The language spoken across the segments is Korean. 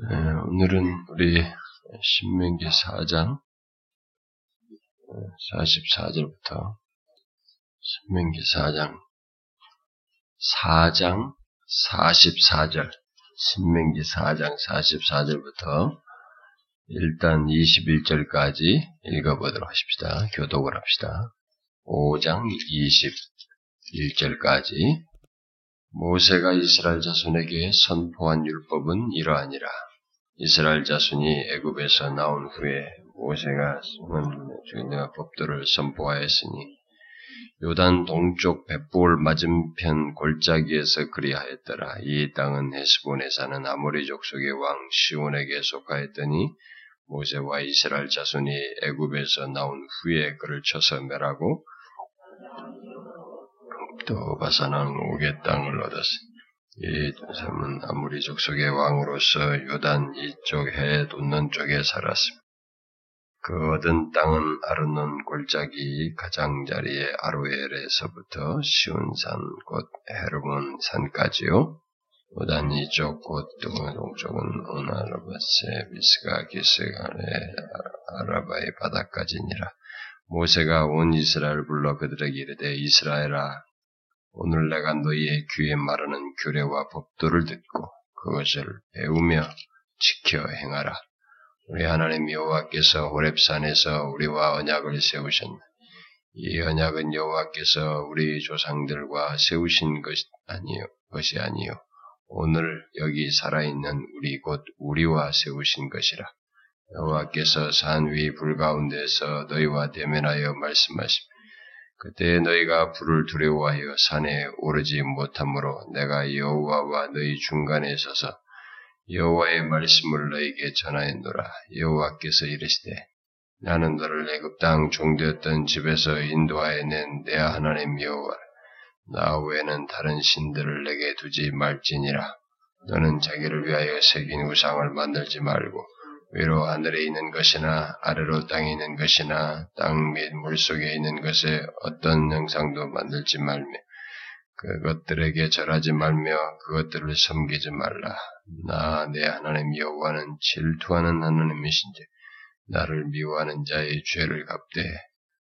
네, 오늘은 우리 신명기 4장 44절부터 신명기 4장 4장 44절 신명기 4장 44절부터 일단 21절까지 읽어보도록 하십시다. 교독을 합시다. 5장 21절까지 모세가 이스라엘 자손에게 선포한 율법은 이러하니라. 이스라엘 자손이 애굽에서 나온 후에 모세가 주인의 법도를 선포하였으니 요단 동쪽 벳볼 맞은편 골짜기에서 그리하였더라. 이 땅은 헤스본에 사는 아모리 족속의 왕 시온에게 속하였더니 모세와 이스라엘 자손이 애굽에서 나온 후에 그를 쳐서 멸하고 또 바사는 옥의 땅을 얻었으니 이 사람은 아무리 족속의 왕으로서 요단 이쪽 해 돋는 쪽에 살았습니다. 그 얻은 땅은 아르논 골짜기 가장자리의 아로엘에서부터 시온산 곧 헤르몬 산까지요. 요단 이쪽 곧 동쪽은 오나르바세 비스가 기스간의 아라바의 바다까지니라. 모세가 온 이스라엘 불러 그들에게 이르되 이스라엘아 오늘 내가 너희의 귀에 말하는 규례와 법도를 듣고 그것을 배우며 지켜 행하라. 우리 하나님 여호와께서 호렙산에서 우리와 언약을 세우셨나. 이 언약은 여호와께서 우리 조상들과 세우신 것 아니요, 것이 아니요. 오늘 여기 살아있는 우리 곧 우리와 세우신 것이라. 여호와께서 산 위 불 가운데서 너희와 대면하여 말씀하시며 그때 너희가 불을 두려워하여 산에 오르지 못하므로 내가 여호와와 너희 중간에 서서 여호와의 말씀을 너희에게 전하였노라. 여호와께서 이르시되 나는 너를 애굽 땅 종되었던 집에서 인도하여 낸 내 하나님 여호와 나 외에는 다른 신들을 내게 두지 말지니라. 너는 자기를 위하여 새긴 우상을 만들지 말고 위로 하늘에 있는 것이나 아래로 땅에 있는 것이나 땅 및 물속에 있는 것에 어떤 형상도 만들지 말며 그것들에게 절하지 말며 그것들을 섬기지 말라. 나 내 하나님 여호와는 질투하는 하나님이신지 나를 미워하는 자의 죄를 갚되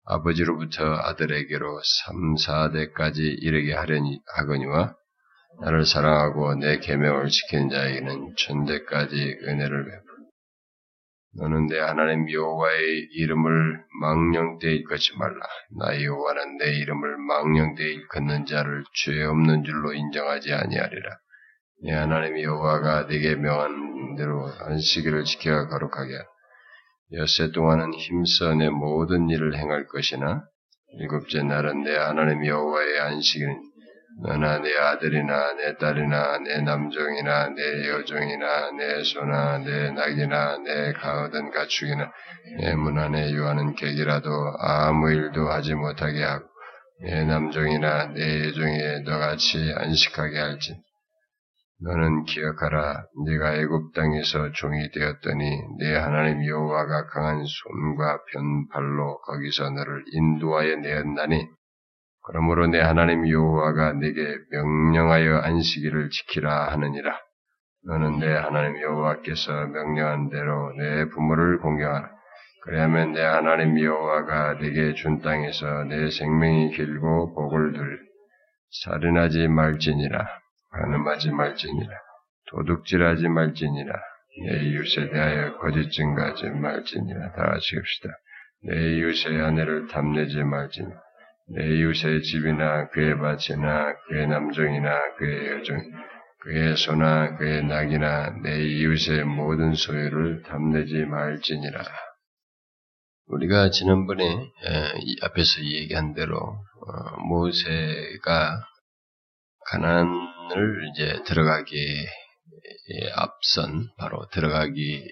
아버지로부터 아들에게로 3, 4대까지 이르게 하려니 하거니와 나를 사랑하고 내 계명을 지키는 자에게는 천대까지 은혜를 베풀 너는 내 하나님 여호와의 이름을 망령되이 일컫지 말라. 나 여호와는 내 이름을 망령되이 일컫는 자를 죄 없는 줄로 인정하지 아니하리라. 내 하나님 여호와가 네게 명한 대로 안식일을 지켜 거룩하게 하라. 엿새 동안은 힘써 내 모든 일을 행할 것이나 일곱째 날은 내 하나님 여호와의 안식일은 너나 내 아들이나 내 딸이나 내 남종이나 내 여종이나 내 소나 내 낙이나 내 가얻은 가축이나 내 문 안에 유하는 객이라도 아무 일도 하지 못하게 하고 내 남종이나 내 여종에 너같이 안식하게 할지. 너는 기억하라. 네가 애굽 땅에서 종이 되었더니 내 하나님 여호와가 강한 손과 변팔로 거기서 너를 인도하여 내었나니 그러므로 내 하나님 여호와가 네게 명령하여 안식일을 지키라 하느니라. 너는 내 하나님 여호와께서 명령한 대로 내 부모를 공경하라. 그래야면 내 하나님 여호와가 네게 준 땅에서 내 생명이 길고 복을 둘 살인하지 말지니라. 간음하지 말지니라. 도둑질하지 말지니라. 내 이웃에 대하여 거짓 증가하지 말지니라. 다 합시다. 내 이웃의 아내를 탐내지 말지니라. 내 이웃의 집이나 그의 밭이나 그의 남종이나 그의 여종, 그의 소나 그의 낙이나 내 이웃의 모든 소유를 탐내지 말지니라. 우리가 지난번에 앞에서 얘기한 대로 모세가 가난을 이제 들어가기에 앞선 바로 들어가기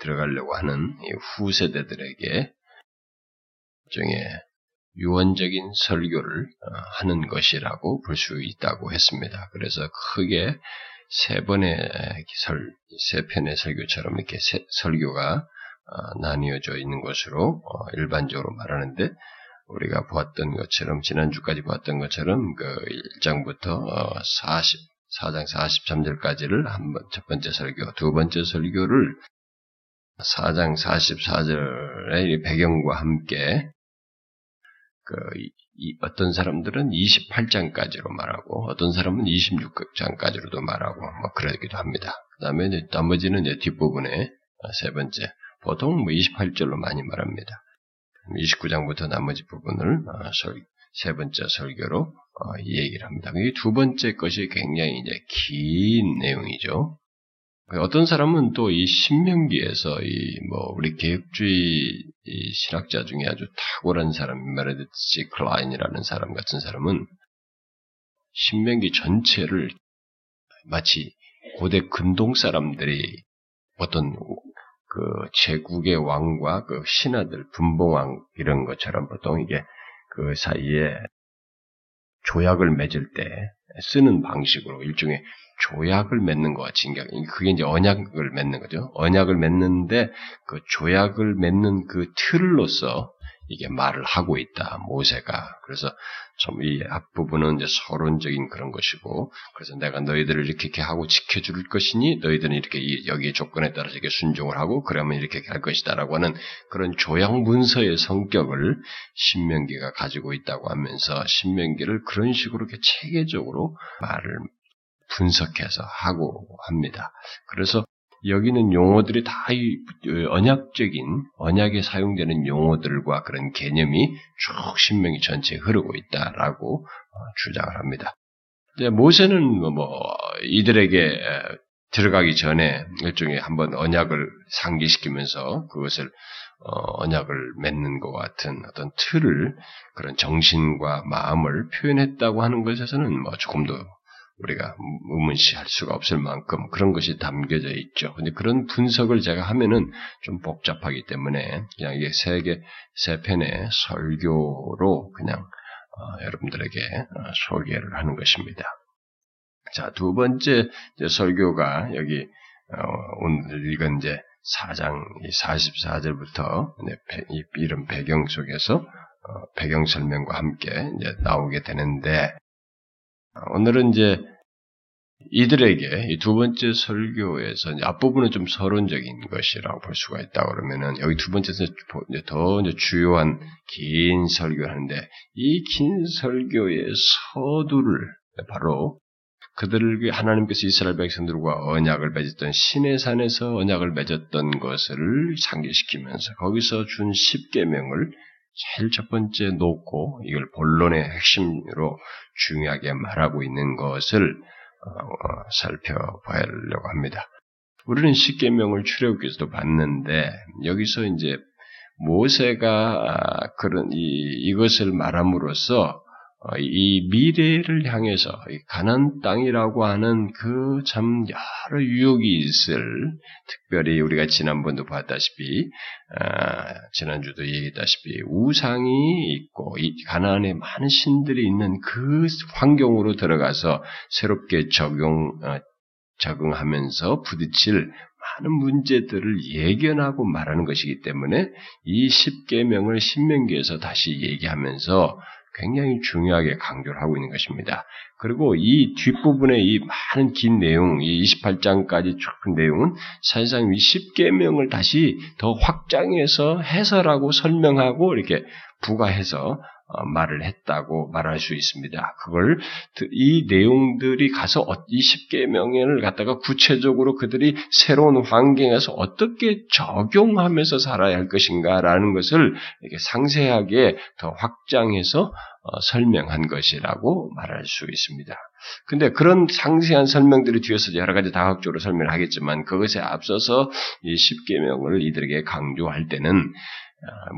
들어가려고 하는 후세대들에게 중에 유언적인 설교를 하는 것이라고 볼 수 있다고 했습니다. 그래서 크게 세 번의 설, 세 편의 설교처럼 이렇게 세, 설교가 나뉘어져 있는 것으로 일반적으로 말하는데 우리가 보았던 것처럼 지난주까지 보았던 것처럼 그 1장부터 40 4장 43절까지를 한 번 첫 번째 설교, 두 번째 설교를 4장 44절의 배경과 함께 그 이, 어떤 사람들은 28장까지로 말하고 어떤 사람은 26장까지로도 말하고 뭐 그러기도 합니다. 그다음에 나머지는 이제 뒷부분에 세 번째 보통 뭐 28절로 많이 말합니다. 29장부터 나머지 부분을 어, 세 번째 설교로 어, 이 얘기를 합니다. 이 두 번째 것이 굉장히 이제 긴 내용이죠. 어떤 사람은 또 이 신명기에서 이 뭐 우리 개혁주의 신학자 중에 아주 탁월한 사람, 메르디츠 클라인이라는 사람 같은 사람은 신명기 전체를 마치 고대 근동 사람들이 어떤 그 제국의 왕과 그 신하들, 분봉왕 이런 것처럼 보통 이게 그 사이에 조약을 맺을 때 쓰는 방식으로 일종의 조약을 맺는 것 같이 그게 이제 언약을 맺는 거죠. 언약을 맺는데 그 조약을 맺는 그 틀로서 이게 말을 하고 있다 모세가 그래서 좀 이 앞부분은 이제 서론적인 그런 것이고 그래서 내가 너희들을 이렇게, 이렇게 하고 지켜줄 것이니 너희들은 이렇게 여기 조건에 따라서 이렇게 순종을 하고 그러면 이렇게 할 것이다라고 하는 그런 조약 문서의 성격을 신명기가 가지고 있다고 하면서 신명기를 그런 식으로 이렇게 체계적으로 말을 분석해서 하고 합니다. 그래서 여기는 용어들이 다 언약적인 언약에 사용되는 용어들과 그런 개념이 쭉 신명이 전체에 흐르고 있다라고 어, 주장을 합니다. 모세는 뭐, 뭐 이들에게 들어가기 전에 일종의 한번 언약을 상기시키면서 그것을 어, 언약을 맺는 것 같은 어떤 틀을 그런 정신과 마음을 표현했다고 하는 것에서는 뭐 조금 더 우리가 의문시할 수가 없을 만큼 그런 것이 담겨져 있죠. 근데 그런 분석을 제가 하면은 좀 복잡하기 때문에 그냥 이게 세 개, 세 편의 설교로 그냥 어, 여러분들에게 어, 소개를 하는 것입니다. 자, 두 번째 설교가 여기 어, 오늘 이건 이제 4장 44절부터 이런 배경 속에서 어, 배경 설명과 함께 이제 나오게 되는데 오늘은 이제 이들에게 이 두 번째 설교에서 앞부분은 좀 서론적인 것이라고 볼 수가 있다 그러면은 여기 두 번째에서 더 주요한 긴 설교를 하는데 이 긴 설교의 서두를 바로 그들을 하나님께서 이스라엘 백성들과 언약을 맺었던 신의 산에서 언약을 맺었던 것을 상기시키면서 거기서 준 십계명을 제일 첫 번째 놓고 이걸 본론의 핵심으로 중요하게 말하고 있는 것을 살펴보려고 합니다. 우리는 십계명을 출애굽기에서도 봤는데 여기서 이제 모세가 그런 이, 이것을 말함으로써 어, 이 미래를 향해서 가난 땅이라고 하는 그 참 여러 유혹이 있을 특별히 우리가 지난번도 봤다시피 아, 지난주도 얘기했다시피 우상이 있고 이 가나안에 많은 신들이 있는 그 환경으로 들어가서 새롭게 적용 어, 적응하면서 부딪힐 많은 문제들을 예견하고 말하는 것이기 때문에 이 십계명을 신명기에서 다시 얘기하면서 굉장히 중요하게 강조를 하고 있는 것입니다. 그리고 이 뒷부분에 이 많은 긴 내용, 이 28장까지 쭉 내용은 사실상 이 10계명을 다시 더 확장해서 해설하고 설명하고 이렇게 부가해서 어, 말을 했다고 말할 수 있습니다. 그걸 이 내용들이 가서 어, 이 십계 명예를 갖다가 구체적으로 그들이 새로운 환경에서 어떻게 적용하면서 살아야 할 것인가라는 것을 이렇게 상세하게 더 확장해서 어, 설명한 것이라고 말할 수 있습니다. 근데 그런 상세한 설명들이 뒤에서 여러 가지 다각적으로 설명을 하겠지만 그것에 앞서서 이 십계명을 이들에게 강조할 때는 아,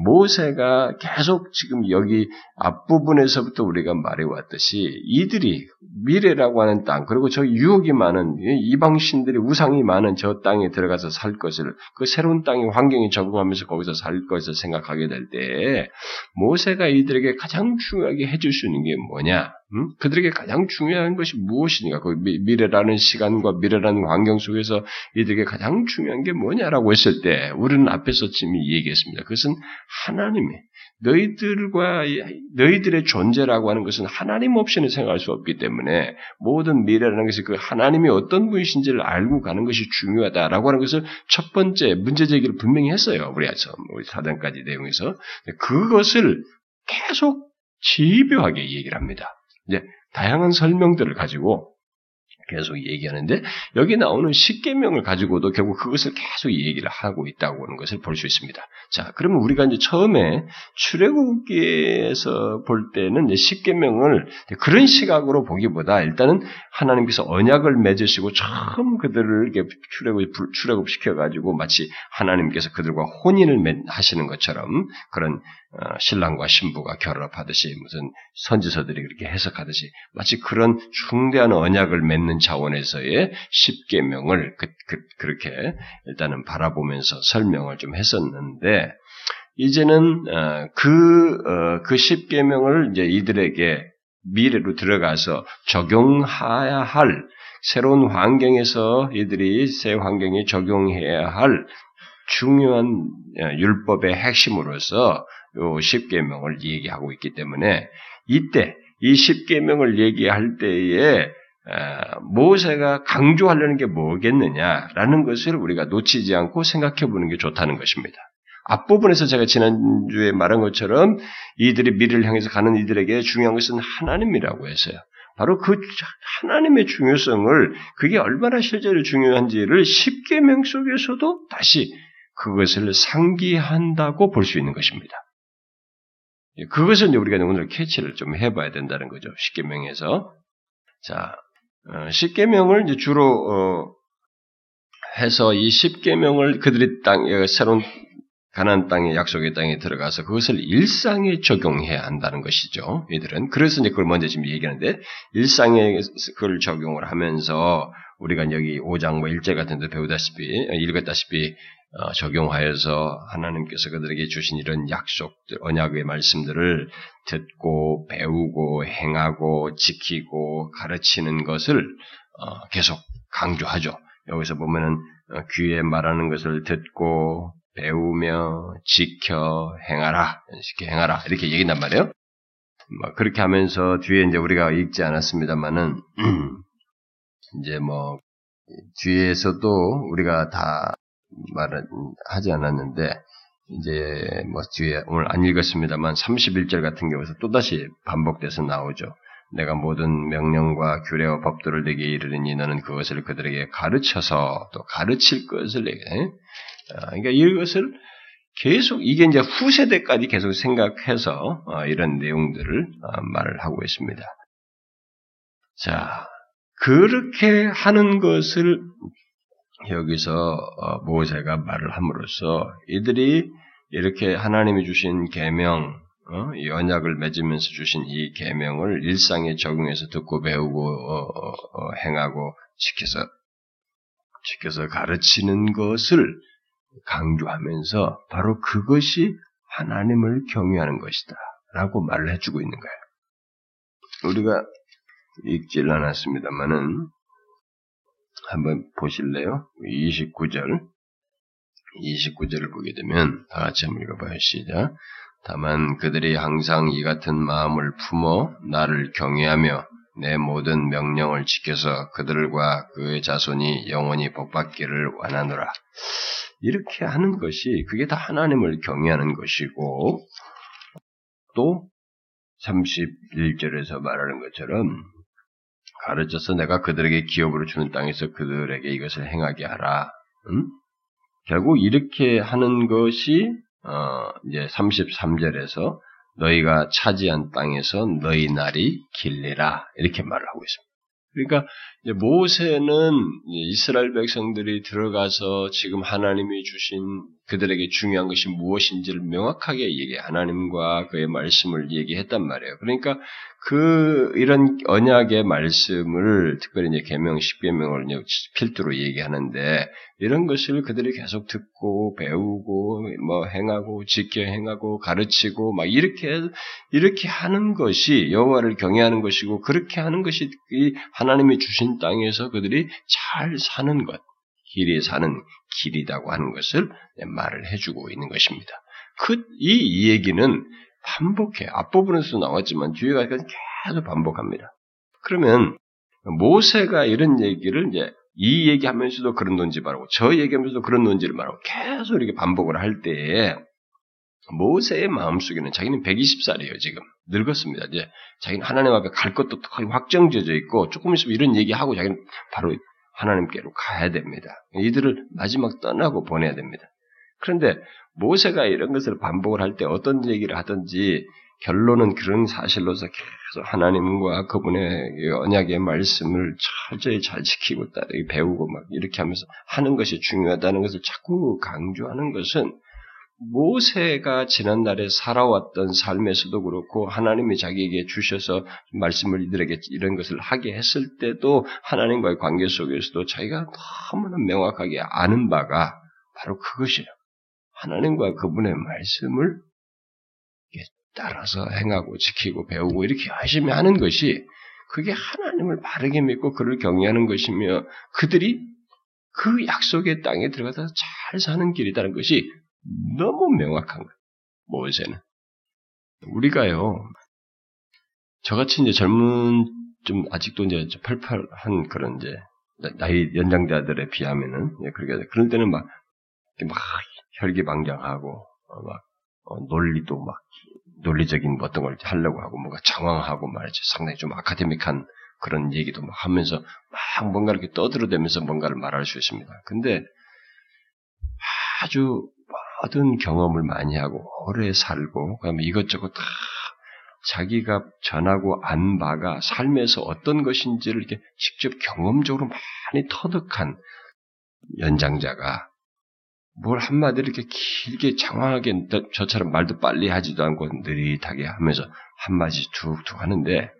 모세가 계속 지금 여기 앞부분에서부터 우리가 말해왔듯이 이들이 미래라고 하는 땅, 그리고 저 유혹이 많은 이방신들이 우상이 많은 저 땅에 들어가서 살 것을 그 새로운 땅의 환경에 적응하면서 거기서 살 것을 생각하게 될 때 모세가 이들에게 가장 중요하게 해줄 수 있는 게 뭐냐? 음? 그들에게 가장 중요한 것이 무엇이니까? 그 미 래라는 시간과 미래라는 환경 속에서 이들에게 가장 중요한 게 뭐냐라고 했을 때 우리는 앞에서 지금 얘기했습니다. 그것은 하나님의 너희들과 너희들의 존재라고 하는 것은 하나님 없이는 생각할 수 없기 때문에 모든 미래라는 것이 그 하나님이 어떤 분이신지를 알고 가는 것이 중요하다라고 하는 것을 첫 번째 문제 제기를 분명히 했어요. 우리 우리 사단까지 내용에서 그것을 계속 집요하게 얘기를 합니다. 이제 다양한 설명들을 가지고 계속 얘기하는데 여기 나오는 십계명을 가지고도 결국 그것을 계속 얘기를 하고 있다고 하는 것을 볼 수 있습니다. 자, 그러면 우리가 이제 처음에 출애굽기에서 볼 때는 십계명을 그런 시각으로 보기보다 일단은 하나님께서 언약을 맺으시고 처음 그들을 출애굽 출애굽 시켜 가지고 마치 하나님께서 그들과 혼인을 하시는 것처럼 그런 어, 신랑과 신부가 결합하듯이 무슨 선지서들이 그렇게 해석하듯이 마치 그런 중대한 언약을 맺는 차원에서의 십계명을 그, 그, 렇게 일단은 바라보면서 설명을 좀 했었는데 이제는 어, 그, 어, 그 십계명을 이제 이들에게 미래로 들어가서 적용해야 할 새로운 환경에서 이들이 새 환경에 적용해야 할 중요한 율법의 핵심으로서 요 십계명을 얘기하고 있기 때문에 이때 이 십계명을 얘기할 때에 모세가 강조하려는 게 뭐겠느냐라는 것을 우리가 놓치지 않고 생각해 보는 게 좋다는 것입니다. 앞부분에서 제가 지난주에 말한 것처럼 이들이 미래를 향해서 가는 이들에게 중요한 것은 하나님이라고 했어요. 바로 그 하나님의 중요성을 그게 얼마나 실제로 중요한지를 십계명 속에서도 다시 그것을 상기한다고 볼 수 있는 것입니다. 그것을 이제 우리가 오늘 캐치를 좀 해봐야 된다는 거죠. 십계명에서 자 어, 십계명을 이제 주로 어, 해서 이 십계명을 그들이 땅 새로운 가나안 땅의 약속의 땅에 들어가서 그것을 일상에 적용해야 한다는 것이죠. 이들은 그래서 이제 그걸 먼저 지금 얘기하는데 일상에 그걸 적용을 하면서 우리가 여기 5장 뭐 1제 같은 데 배우다시피 읽었다시피 어, 적용하여서 하나님께서 그들에게 주신 이런 약속들, 언약의 말씀들을 듣고 배우고 행하고 지키고 가르치는 것을 어, 계속 강조하죠. 여기서 보면은 어, 귀에 말하는 것을 듣고 배우며 지켜 행하라 이렇게 행하라 이렇게 얘기한단 말이에요. 뭐 그렇게 하면서 뒤에 이제 우리가 읽지 않았습니다만은 이제 뭐 뒤에서도 우리가 다 말은 하지 않았는데 이제 뭐 뒤에 오늘 안 읽었습니다만 31절 같은 경우에서 또다시 반복돼서 나오죠. 내가 모든 명령과 규례와 법도를 내게 이르르니 너는 그것을 그들에게 가르쳐서 또 가르칠 것을 내게. 아, 그러니까 이것을 계속 이게 이제 후세대까지 계속 생각해서 어, 이런 내용들을 어, 말을 하고 있습니다. 자, 그렇게 하는 것을 여기서 어, 모세가 말을 함으로써 이들이 이렇게 하나님이 주신 계명, 어, 이 언약을 맺으면서 주신 이 계명을 일상에 적용해서 듣고 배우고 어, 행하고 지켜서 지켜서 가르치는 것을 강조하면서 바로 그것이 하나님을 경외하는 것이다. 라고 말을 해주고 있는 거예요. 우리가 읽질 않았습니다만은 한번 보실래요? 29절. 29절을 보게 되면 다 같이 한번 읽어봐요. 시작. 다만 그들이 항상 이 같은 마음을 품어 나를 경외하며 내 모든 명령을 지켜서 그들과 그의 자손이 영원히 복받기를 원하노라. 이렇게 하는 것이 그게 다 하나님을 경외하는 것이고 또 31절에서 말하는 것처럼 가르쳐서 내가 그들에게 기업으로 주는 땅에서 그들에게 이것을 행하게 하라. 음? 결국 이렇게 하는 것이 어, 이제 33절에서 너희가 차지한 땅에서 너희 날이 길리라 이렇게 말을 하고 있습니다. 그러니까 모세는 이스라엘 백성들이 들어가서 지금 하나님이 주신 그들에게 중요한 것이 무엇인지를 명확하게 얘기, 하나님과 그의 말씀을 얘기했단 말이에요. 그러니까 그 이런 언약의 말씀을 특별히 이제 계명 십계명을 필두로 얘기하는데 이런 것을 그들이 계속 듣고 배우고 뭐 행하고 지켜 행하고 가르치고 막 이렇게 이렇게 하는 것이 여호와를 경외하는 것이고 그렇게 하는 것이 이 하나님이 주신 땅에서 그들이 잘 사는 것. 길이 사는 길이라고 하는 것을 말을 해주고 있는 것입니다. 그, 이, 이 얘기는 반복해. 앞부분에서 나왔지만 뒤에 가서 계속 반복합니다. 그러면 모세가 이런 얘기를 이제 이 얘기하면서도 그런 논지 말하고 저 얘기하면서도 그런 논지를 말하고 계속 이렇게 반복을 할 때에 모세의 마음속에는 자기는 120살이에요, 지금. 늙었습니다. 이제 자기는 하나님 앞에 갈 것도 확정져져 있고 조금 있으면 이런 얘기하고 자기는 바로 하나님께로 가야 됩니다. 이들을 마지막 떠나고 보내야 됩니다. 그런데 모세가 이런 것을 반복을 할 때 어떤 얘기를 하든지 결론은 그런 사실로서 계속 하나님과 그분의 언약의 말씀을 철저히 잘 지키고 따르게 배우고 막 이렇게 하면서 하는 것이 중요하다는 것을 자꾸 강조하는 것은 모세가 지난날에 살아왔던 삶에서도 그렇고 하나님이 자기에게 주셔서 말씀을 이들에게 이런 것을 하게 했을 때도 하나님과의 관계 속에서도 자기가 너무나 명확하게 아는 바가 바로 그것이에요. 하나님과 그분의 말씀을 따라서 행하고 지키고 배우고 이렇게 열심히 하는 것이 그게 하나님을 바르게 믿고 그를 경외하는 것이며 그들이 그 약속의 땅에 들어가서 잘 사는 길이라는 것이 너무 명확한 거예요. 모세는. 우리가요, 저같이 이제 젊은, 좀 아직도 이제 팔팔한 그런 이제, 나이 연장자들에 비하면은, 예, 그렇게, 그럴 때는 막, 막 혈기방장하고, 어, 막, 어, 논리도 막, 논리적인 뭐 어떤 걸 하려고 하고, 뭔가 장황하고 말이지, 상당히 좀 아카데믹한 그런 얘기도 막 하면서, 막 뭔가 이렇게 떠들어대면서 뭔가를 말할 수 있습니다. 근데, 아주 모든 경험을 많이 하고 오래 살고 그다음에 이것저것 다 자기가 전하고 안 바가 삶에서 어떤 것인지를 이렇게 직접 경험적으로 많이 터득한 연장자가 뭘 한마디로 이렇게 길게 장황하게 저처럼 말도 빨리 하지도 않고 느릿하게 하면서 한마디 툭툭 하는데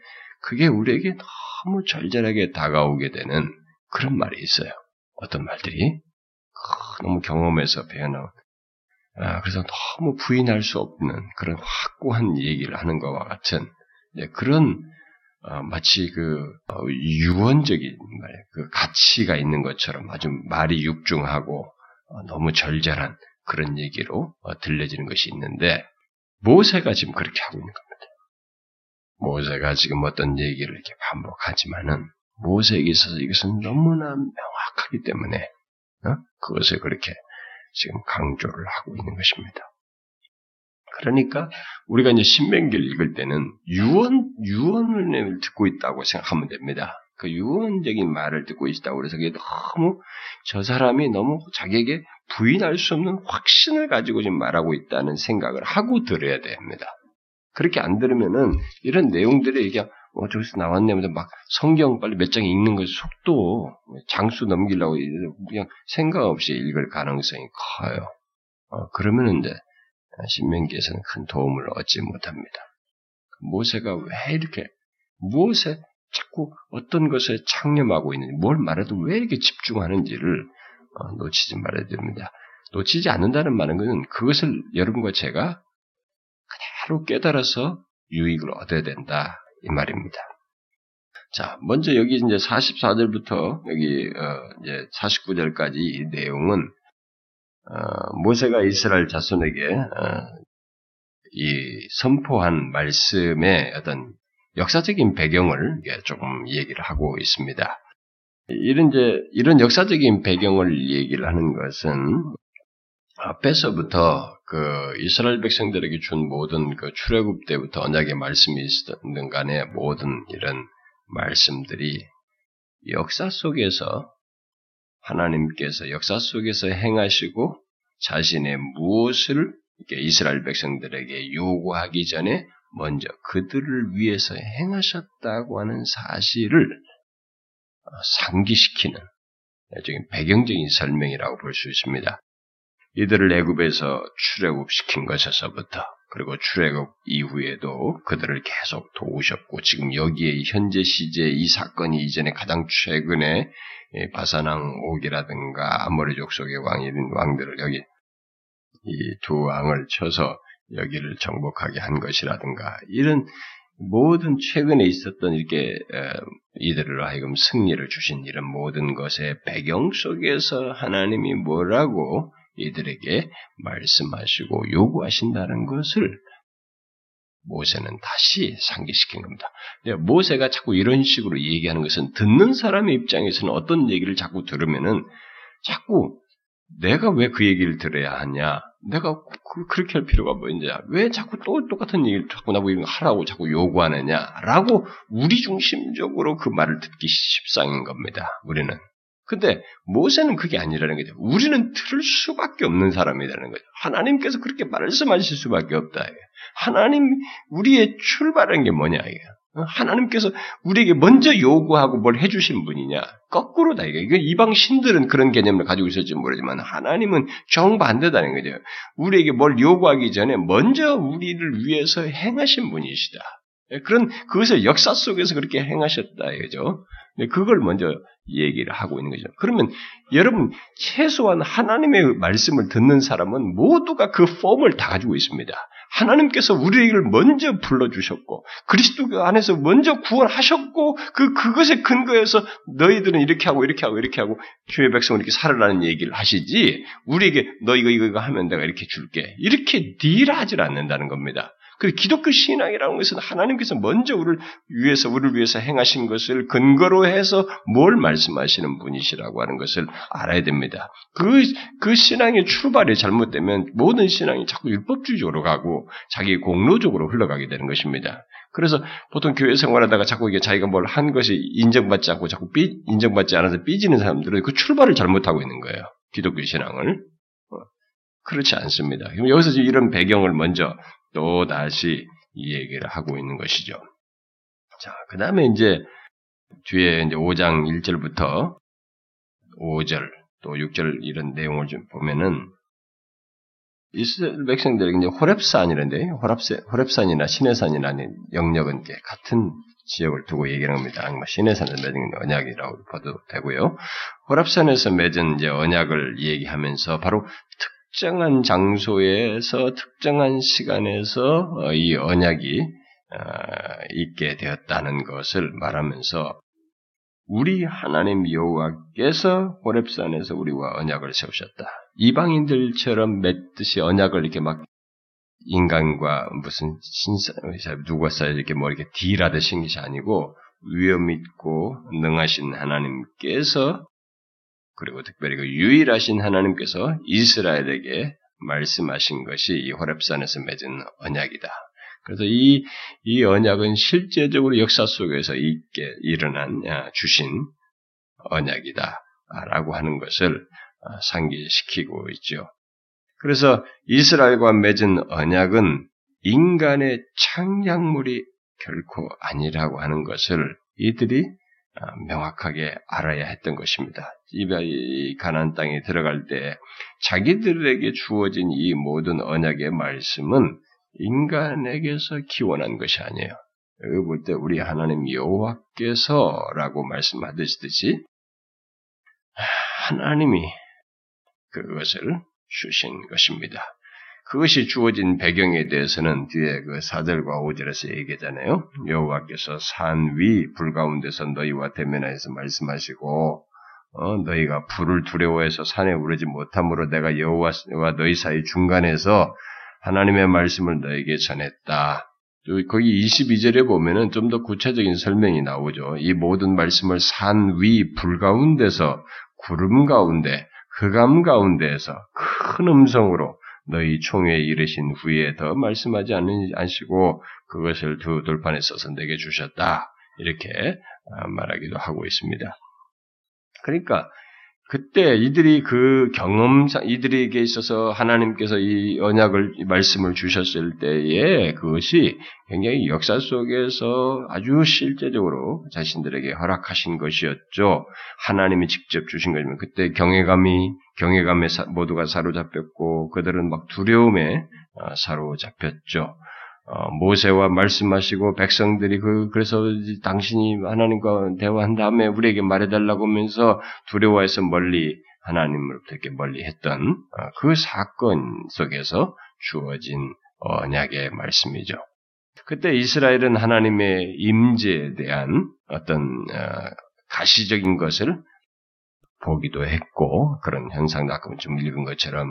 그게 우리에게 너무 절절하게 다가오게 되는 그런 말이 있어요. 어떤 말들이 너무 경험에서 배어나온 아, 그래서 너무 부인할 수 없는 그런 확고한 얘기를 하는 것과 같은 그런 어, 마치 그 어, 유언적인 말, 그 가치가 있는 것처럼 아주 말이 육중하고 어, 너무 절절한 그런 얘기로 들려지는 것이 있는데 모세가 지금 그렇게 하고 있는 겁니다. 모세가 지금 어떤 얘기를 이렇게 반복하지만은 모세에게 있어서 이것은 너무나 명확하기 때문에 그것을 그렇게 지금 강조를 하고 있는 것입니다. 그러니까 우리가 이제 신명기를 읽을 때는 유언 유언을 듣고 있다고 생각하면 됩니다. 그 유언적인 말을 듣고 있다고 그래서 그게 너무 저 사람이 너무 자기에게 부인할 수 없는 확신을 가지고 지금 말하고 있다는 생각을 하고 들어야 됩니다. 그렇게 안 들으면은 이런 내용들이 이게 어, 저기서 나왔네 하면서 막 성경 빨리 몇 장 읽는 것 속도 장수 넘기려고 그냥 생각 없이 읽을 가능성이 커요. 어, 그러면 이제 신명기에서는 큰 도움을 얻지 못합니다. 모세가 왜 이렇게 무엇에 자꾸 어떤 것에 창념하고 있는지 뭘 말해도 왜 이렇게 집중하는지를 어, 놓치지 말아야 됩니다. 놓치지 않는다는 말은 것은 그것을 여러분과 제가 그대로 깨달아서 유익을 얻어야 된다 이 말입니다. 자, 먼저 여기 이제 44절부터 여기 어 이제 49절까지 이 내용은 어 모세가 이스라엘 자손에게 어 이 선포한 말씀의 어떤 역사적인 배경을 조금 얘기를 하고 있습니다. 이런 이제 이런 역사적인 배경을 얘기를 하는 것은 앞에서부터 그 이스라엘 백성들에게 준 모든 그 출애굽 때부터 언약의 말씀이 있었든 간에 모든 이런 말씀들이 역사 속에서 하나님께서 역사 속에서 행하시고 자신의 무엇을 이스라엘 백성들에게 요구하기 전에 먼저 그들을 위해서 행하셨다고 하는 사실을 상기시키는 배경적인 설명이라고 볼 수 있습니다. 이들을 애굽에서 출애굽시킨 것에서부터 그리고 출애굽 이후에도 그들을 계속 도우셨고 지금 여기에 현재 시제 이 사건이 이전에 가장 최근에 바사낭 옥이라든가 아모리 족속의 왕인 왕들을 여기 이 두 왕을 쳐서 여기를 정복하게 한 것이라든가 이런 모든 최근에 있었던 이렇게 이들을 하여금 승리를 주신 이런 모든 것의 배경 속에서 하나님이 뭐라고 이들에게 말씀하시고 요구하신다는 것을 모세는 다시 상기시킨 겁니다. 모세가 자꾸 이런 식으로 얘기하는 것은 듣는 사람의 입장에서는 어떤 얘기를 자꾸 들으면은 자꾸 내가 왜 그 얘기를 들어야 하냐? 내가 그, 렇게할 필요가 뭐 있냐? 왜 자꾸 또 똑같은 얘기를 자꾸 나보고 이런 거 하라고 자꾸 요구하느냐? 라고 우리 중심적으로 그 말을 듣기 십상인 겁니다. 우리는. 근데 모세는 그게 아니라는 거죠. 우리는 들을 수밖에 없는 사람이라는 거죠. 하나님께서 그렇게 말씀하실 수밖에 없다. 하나님 우리의 출발한 게 뭐냐 이게. 하나님께서 우리에게 먼저 요구하고 뭘 해주신 분이냐? 거꾸로다 이게. 이방 신들은 그런 개념을 가지고 있을지 모르지만 하나님은 정반대다는 거죠. 우리에게 뭘 요구하기 전에 먼저 우리를 위해서 행하신 분이시다. 그런 그것을 역사 속에서 그렇게 행하셨다 이거죠. 그걸 먼저 얘기를 하고 있는 거죠. 그러면 여러분 최소한 하나님의 말씀을 듣는 사람은 모두가 그 폼을 다 가지고 있습니다. 하나님께서 우리를 먼저 불러주셨고 그리스도 안에서 먼저 구원하셨고 그 그것에 근거해서 너희들은 이렇게 하고 이렇게 하고 이렇게 하고 주의 백성은 이렇게 살아라는 얘기를 하시지 우리에게 너 이거 이거 이거 하면 내가 이렇게 줄게 이렇게 딜하지 않는다는 겁니다. 그 기독교 신앙이라는 것은 하나님께서 먼저 우리를 위해서 우리를 위해서 행하신 것을 근거로 해서 뭘 말씀하시는 분이시라고 하는 것을 알아야 됩니다. 그, 그 신앙의 출발이 잘못되면 모든 신앙이 자꾸 율법주의적으로 가고 자기 공로적으로 흘러가게 되는 것입니다. 그래서 보통 교회 생활하다가 자꾸 이게 자기가 뭘 한 것이 인정받지 않고 자꾸 삐, 인정받지 않아서 삐지는 사람들은 그 출발을 잘못하고 있는 거예요. 기독교 신앙을. 어, 그렇지 않습니다. 여기서 이런 배경을 먼저 또 다시 이 얘기를 하고 있는 것이죠. 자, 그 다음에 이제 뒤에 이제 5장 1절부터 5절 또 6절 이런 내용을 좀 보면은 이스라엘 백성들이 이제 호랩산이란데 호랩산, 호랩산이나 시내산이나 영역은 같은 지역을 두고 얘기를 합니다. 시내산을 맺은 언약이라고 봐도 되고요. 호랩산에서 맺은 이제 언약을 얘기하면서 바로 특 특정한 장소에서 특정한 시간에서 어, 이 언약이 어, 있게 되었다는 것을 말하면서 우리 하나님 여호와께서 호렙산에서 우리와 언약을 세우셨다. 이방인들처럼 맺듯이 언약을 이렇게 막 인간과 무슨 신사 누가 쌓여 이렇게 뭐 이렇게 딜하듯이 한 것이 아니고 위험 있고 능하신 하나님께서 그리고 특별히 그 유일하신 하나님께서 이스라엘에게 말씀하신 것이 이 호렙산에서 맺은 언약이다. 그래서 이, 이 언약은 실제적으로 역사 속에서 있게 일어난, 주신 언약이다. 라고 하는 것을 어, 상기시키고 있죠. 그래서 이스라엘과 맺은 언약은 인간의 창작물이 결코 아니라고 하는 것을 이들이 아, 명확하게 알아야 했던 것입니다. 이 가나안 땅에 들어갈 때 자기들에게 주어진 이 모든 언약의 말씀은 인간에게서 기원한 것이 아니에요. 여기 볼 때 우리 하나님 여호와께서라고 말씀하듯이 하나님이 그것을 주신 것입니다. 그것이 주어진 배경에 대해서는 뒤에 그 4절과 5절에서 얘기하잖아요. 여호와께서 산 위 불 가운데서 너희와 대면하여서 말씀하시고 어, 너희가 불을 두려워해서 산에 오르지 못함으로 내가 여호와와 너희 사이 중간에서 하나님의 말씀을 너에게 전했다. 거기 22절에 보면은 좀 더 구체적인 설명이 나오죠. 이 모든 말씀을 산 위 불 가운데서 구름 가운데 흑암 가운데에서 큰 음성으로 너희 총회에 이르신 후에 더 말씀하지 않으시고 그것을 두 돌판에 써서 내게 주셨다. 이렇게 아, 말하기도 하고 있습니다. 그러니까 그때 이들이 그 경험상 이들에게 있어서 하나님께서 이 언약을 이 말씀을 주셨을 때에 그것이 굉장히 역사 속에서 아주 실제적으로 자신들에게 허락하신 것이었죠. 하나님이 직접 주신 것이면 그때 경외감이 경외감에 모두가 사로잡혔고 그들은 막 두려움에 어, 사로잡혔죠. 어, 모세와 말씀하시고 백성들이 그 그래서 당신이 하나님과 대화한 다음에 우리에게 말해달라고 하면서 두려워해서 멀리 하나님으로부터 이렇게 멀리 했던 어, 그 사건 속에서 주어진 언약의 말씀이죠. 그때 이스라엘은 하나님의 임재에 대한 어떤 어, 가시적인 것을 보기도 했고 그런 현상도 아까 좀 읽은 것처럼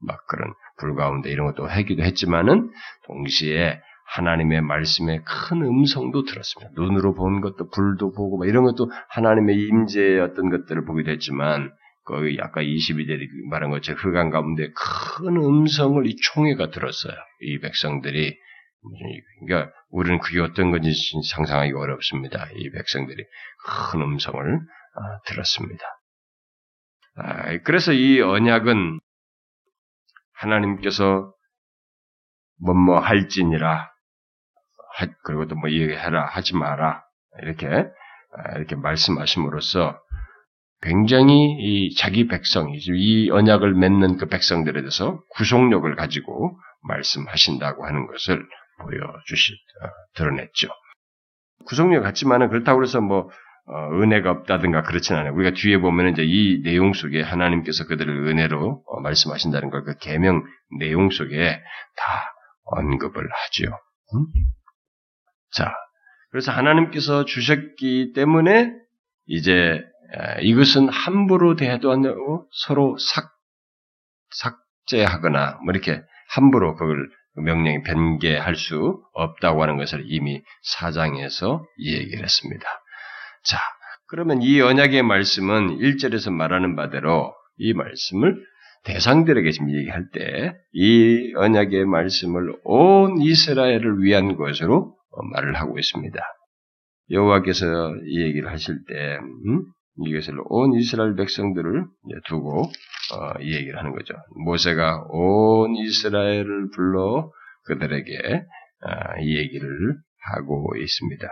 막 그런 불 가운데 이런 것도 하기도 했지만은 동시에 하나님의 말씀에 큰 음성도 들었습니다. 눈으로 본 것도 불도 보고 이런 것도 하나님의 임재의 어떤 것들을 보기도 했지만 거기 아까 22절이 말한 것처럼 흑암 가운데 큰 음성을 이 총회가 들었어요. 이 백성들이 그러니까 우리는 그게 어떤 건지 상상하기 어렵습니다. 이 백성들이 큰 음성을 아, 들었습니다. 아, 그래서 이 언약은 하나님께서 뭐뭐 할지니라 그리고 또뭐 얘기해라 하지 마라 이렇게 아, 이렇게 말씀하심으로써 굉장히 이 자기 백성, 이 언약을 맺는 그 백성들에 대해서 구속력을 가지고 말씀하신다고 하는 것을 보여주시, 어, 드러냈죠. 구속력 같지만은 그렇다고 해서 뭐, 어, 은혜가 없다든가 그렇진 않아요. 우리가 뒤에 보면 이제 이 내용 속에 하나님께서 그들을 은혜로 어, 말씀하신다는 걸 그 계명 내용 속에 다 언급을 하지요. 음? 자, 그래서 하나님께서 주셨기 때문에 이제 이것은 함부로 대해도 안 되고 서로 삭, 삭제하거나 뭐 이렇게 함부로 그걸 명령이 변개할 수 없다고 하는 것을 이미 사장에서 얘기를 했습니다. 자, 그러면 이 언약의 말씀은 1절에서 말하는 바대로 이 말씀을 대상들에게 지금 얘기할 때 이 언약의 말씀을 온 이스라엘을 위한 것으로 말을 하고 있습니다. 여호와께서 이 얘기를 하실 때 음? 이것을 온 이스라엘 백성들을 두고 어, 이 얘기를 하는 거죠. 모세가 온 이스라엘을 불러 그들에게 어, 이 얘기를 하고 있습니다.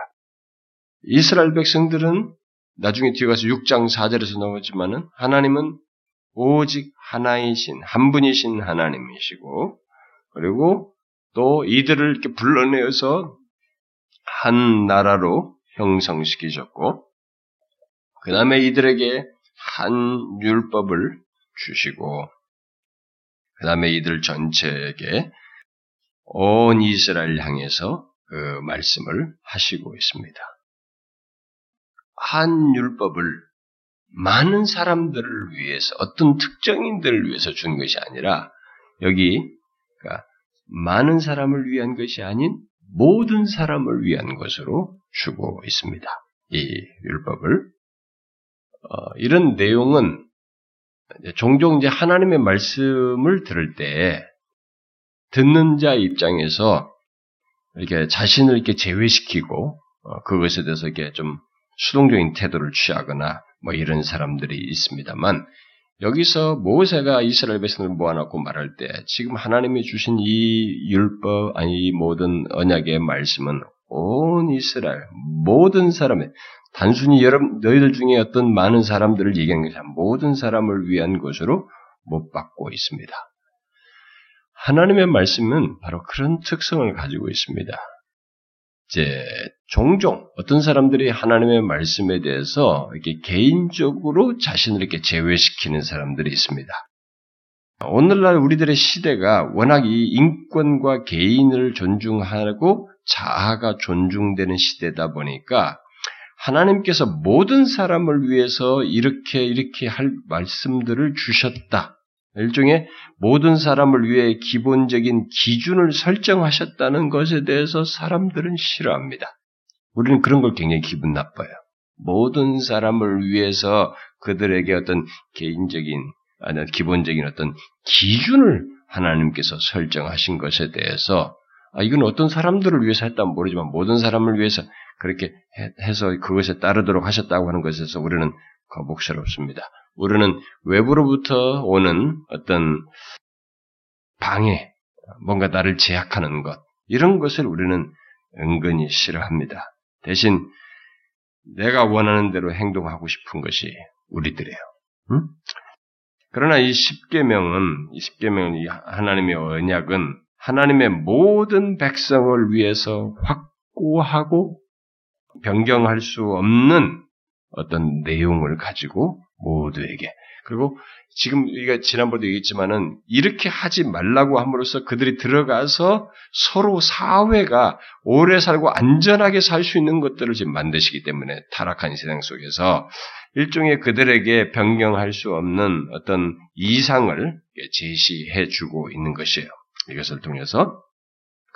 이스라엘 백성들은 나중에 뒤에 가서 6장 4절에서 나오지만은 하나님은 오직 하나이신 한 분이신 하나님이시고 그리고 또 이들을 이렇게 불러내어서 한 나라로 형성시키셨고 그 다음에 이들에게 한 율법을 주시고, 그 다음에 이들 전체에게 온 이스라엘 향해서 그 말씀을 하시고 있습니다. 한 율법을 많은 사람들을 위해서, 어떤 특정인들을 위해서 준 것이 아니라, 여기, 그러니까 많은 사람을 위한 것이 아닌 모든 사람을 위한 것으로 주고 있습니다. 이 율법을. 어, 이런 내용은 종종 이제 하나님의 말씀을 들을 때 듣는 자 입장에서 이렇게 자신을 이렇게 제외시키고 어, 그것에 대해서 이렇게 좀 수동적인 태도를 취하거나 뭐 이런 사람들이 있습니다만 여기서 모세가 이스라엘 백성을 모아놓고 말할 때 지금 하나님이 주신 이 율법 아니 이 모든 언약의 말씀은 온 이스라엘 모든 사람의 단순히 여러분, 너희들 중에 어떤 많은 사람들을 얘기한 것이 아니라 모든 사람을 위한 것으로 못 받고 있습니다. 하나님의 말씀은 바로 그런 특성을 가지고 있습니다. 이제 종종 어떤 사람들이 하나님의 말씀에 대해서 이렇게 개인적으로 자신을 이렇게 제외시키는 사람들이 있습니다. 오늘날 우리들의 시대가 워낙 이 인권과 개인을 존중하고 자아가 존중되는 시대다 보니까 하나님께서 모든 사람을 위해서 이렇게 이렇게 할 말씀들을 주셨다. 일종의 모든 사람을 위해 기본적인 기준을 설정하셨다는 것에 대해서 사람들은 싫어합니다. 우리는 그런 걸 굉장히 기분 나빠요. 모든 사람을 위해서 그들에게 어떤 개인적인, 아니, 기본적인 어떤 기준을 하나님께서 설정하신 것에 대해서, 아, 이건 어떤 사람들을 위해서 했다면 모르지만 모든 사람을 위해서 그렇게 해서 그것에 따르도록 하셨다고 하는 것에서 우리는 거북스럽습니다. 우리는 외부로부터 오는 어떤 방해, 뭔가 나를 제약하는 것, 이런 것을 우리는 은근히 싫어합니다. 대신 내가 원하는 대로 행동하고 싶은 것이 우리들이에요. 응? 그러나 이 십계명은 이 십계명은 이 하나님의 언약은 하나님의 모든 백성을 위해서 확고하고 변경할 수 없는 어떤 내용을 가지고 모두에게 그리고 지금 우리가 지난번에도 얘기했지만은 이렇게 하지 말라고 함으로써 그들이 들어가서 서로 사회가 오래 살고 안전하게 살 수 있는 것들을 지금 만드시기 때문에 타락한 세상 속에서 일종의 그들에게 변경할 수 없는 어떤 이상을 제시해 주고 있는 것이에요. 이것을 통해서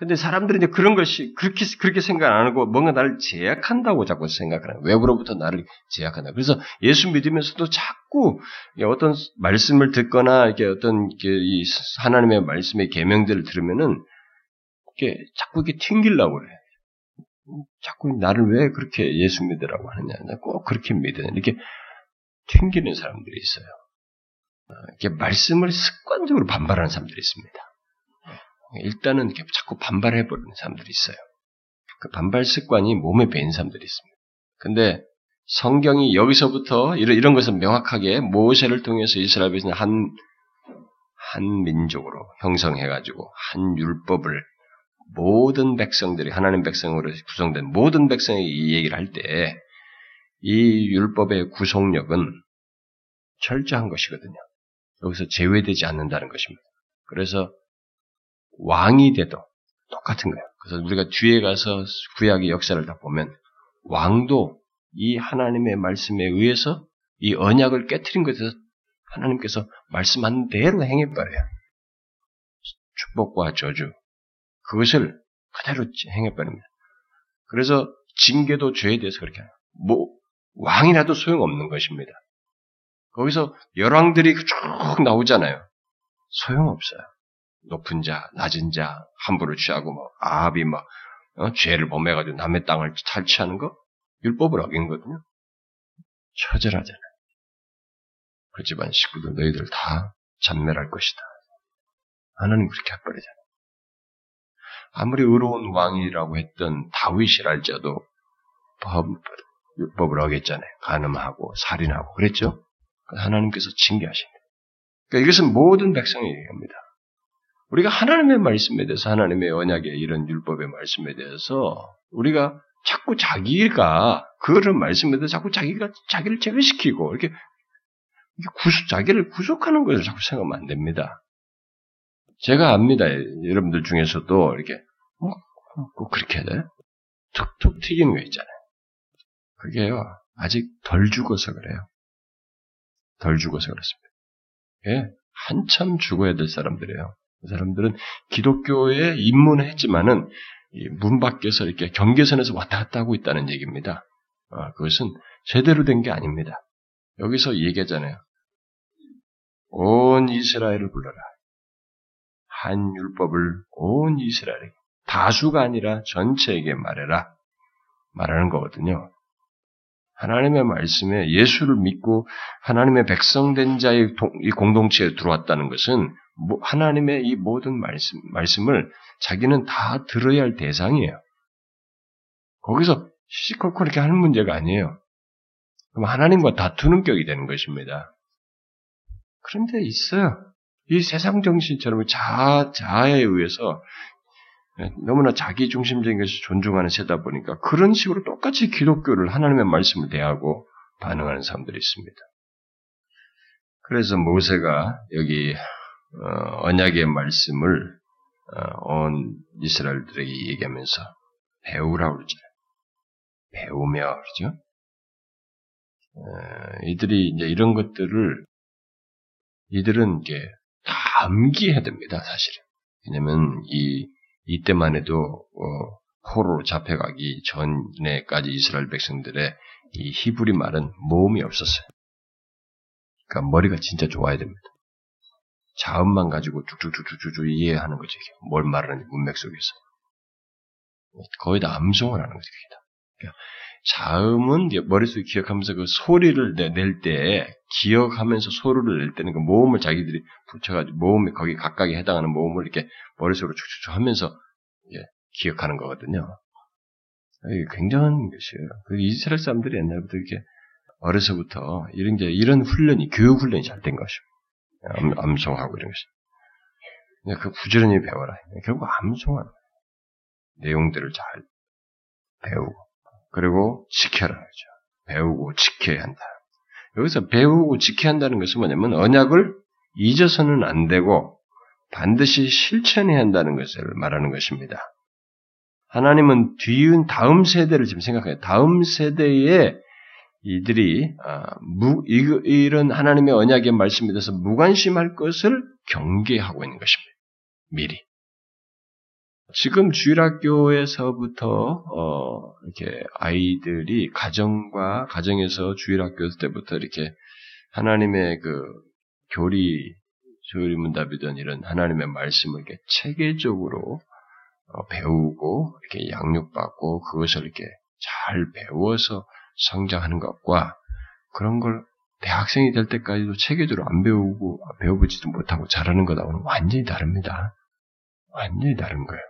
근데 사람들은 이제 그런 것이 그렇게 그렇게 생각 안 하고 뭔가 나를 제약한다고 자꾸 생각을 해요. 외부로부터 나를 제약한다. 그래서 예수 믿으면서도 자꾸 어떤 말씀을 듣거나 이렇게 어떤 이 하나님의 말씀의 계명들을 들으면은 이게 자꾸 이게 튕기려고 그래. 자꾸 나를 왜 그렇게 예수 믿으라고 하느냐. 꼭 그렇게 믿으냐. 이렇게 튕기는 사람들이 있어요. 이렇게 말씀을 습관적으로 반발하는 사람들이 있습니다. 일단은 이렇게 자꾸 반발해버리는 사람들이 있어요. 그 반발 습관이 몸에 배인 사람들이 있습니다. 근데 성경이 여기서부터 이런, 이런 것을 명확하게 모세를 통해서 이스라엘 백성을 한, 한 민족으로 형성해가지고 한 율법을 모든 백성들이 하나님 백성으로 구성된 모든 백성이 이 얘기를 할 때 이 율법의 구속력은 철저한 것이거든요. 여기서 제외되지 않는다는 것입니다. 그래서 왕이 돼도 똑같은 거예요. 그래서 우리가 뒤에 가서 구약의 역사를 다 보면 왕도 이 하나님의 말씀에 의해서 이 언약을 깨뜨린 것에서 하나님께서 말씀한 대로 행해버려요. 축복과 저주 그것을 그대로 행해버립니다. 그래서 징계도 죄에 대해서 그렇게 해요. 뭐 왕이라도 소용없는 것입니다. 거기서 열왕들이 쭉 나오잖아요. 소용없어요. 높은 자, 낮은 자, 함부로 취하고 뭐 아합이 막 어? 죄를 범해가지고 남의 땅을 탈취하는 거 율법을 어긴 거거든요. 처절하잖아요. 그 집안 식구들 너희들 다 잔멸할 것이다. 하나님 그렇게 해버리잖아요. 아무리 의로운 왕이라고 했던 다윗이랄지라도 법, 율법을 어겼잖아요. 간음하고 살인하고 그랬죠. 하나님께서 징계하십니다. 그러니까 이것은 모든 백성이 얘기합니다. 우리가 하나님의 말씀에 대해서 하나님의 언약의 이런 율법의 말씀에 대해서 우리가 자꾸 자기가 그런 말씀에 대해서 자꾸 자기가 자기를 제외시키고 이렇게 구속, 자기를 구속하는 것을 자꾸 생각하면 안 됩니다. 제가 압니다. 여러분들 중에서도 이렇게 어, 꼭 그렇게 해야 돼? 툭툭 튀기는 거 있잖아요. 그게요 아직 덜 죽어서 그래요. 덜 죽어서 그렇습니다. 예, 한참 죽어야 될 사람들이에요. 그 사람들은 기독교에 입문을 했지만은 문 밖에서 이렇게 경계선에서 왔다 갔다 하고 있다는 얘기입니다. 아, 그것은 제대로 된 게 아닙니다. 여기서 얘기하잖아요. 온 이스라엘을 불러라. 한 율법을 온 이스라엘에게 다수가 아니라 전체에게 말해라. 말하는 거거든요. 하나님의 말씀에 예수를 믿고 하나님의 백성된 자의 공동체에 들어왔다는 것은 하나님의 이 모든 말씀, 말씀을 자기는 다 들어야 할 대상이에요. 거기서 시시콜콜 이렇게 하는 문제가 아니에요. 그럼 하나님과 다투는 격이 되는 것입니다. 그런데 있어요. 이 세상 정신처럼 자, 자아에 의해서 너무나 자기 중심적인 것을 존중하는 세다 보니까 그런 식으로 똑같이 기독교를 하나님의 말씀을 대하고 반응하는 사람들이 있습니다. 그래서 모세가 여기 어, 언약의 말씀을 어, 온 이스라엘들에게 얘기하면서 배우라고 그러잖아요. 배우며 그러죠. 어, 이들이 이제 이런 것들을 이들은 이게 다 암기해야 됩니다, 사실은. 왜냐면 이 이때만 해도 어, 포로로 잡혀가기 전에까지 이스라엘 백성들의 이 히브리 말은 모음이 없었어요. 그러니까 머리가 진짜 좋아야 됩니다. 자음만 가지고 쭉쭉쭉쭉쭉 이해하는 거죠. 뭘 말하는지 문맥 속에서. 거의 다 암송을 하는 거죠. 그러니까 자음은 머릿속에 기억하면서 그 소리를 낼 때 기억하면서 소리를 낼 때는 그 모음을 자기들이 붙여가지고 모음에 거기 각각에 해당하는 모음을 이렇게 머릿속으로 쭉쭉쭉 하면서 기억하는 거거든요. 이게 굉장한 것이에요. 그 이스라엘 사람들이 옛날부터 이렇게 어려서부터 이런 이런 훈련이 교육 훈련이 잘 된 것이고 암, 암송하고 이런 것이. 그 부지런히 배워라. 결국 암송하는 내용들을 잘 배우고 그리고 지켜라 그죠. 배우고 지켜야 한다. 여기서 배우고 지켜야 한다는 것은 뭐냐면 언약을 잊어서는 안 되고 반드시 실천해야 한다는 것을 말하는 것입니다. 하나님은 뒤은 다음 세대를 지금 생각해요. 다음 세대에 이들이 아, 무, 이런 하나님의 언약의 말씀에 대해서 무관심할 것을 경계하고 있는 것입니다. 미리. 지금 주일학교에서부터 어, 이렇게 아이들이 가정과 가정에서 주일학교 때부터 이렇게 하나님의 그 교리 조리문답이든 이런 하나님의 말씀을 이렇게 체계적으로 어, 배우고 이렇게 양육받고 그것을 이렇게 잘 배워서 성장하는 것과 그런 걸 대학생이 될 때까지도 체계적으로 안 배우고 배워보지도 못하고 잘하는 것하고는 완전히 다릅니다. 완전히 다른 거예요.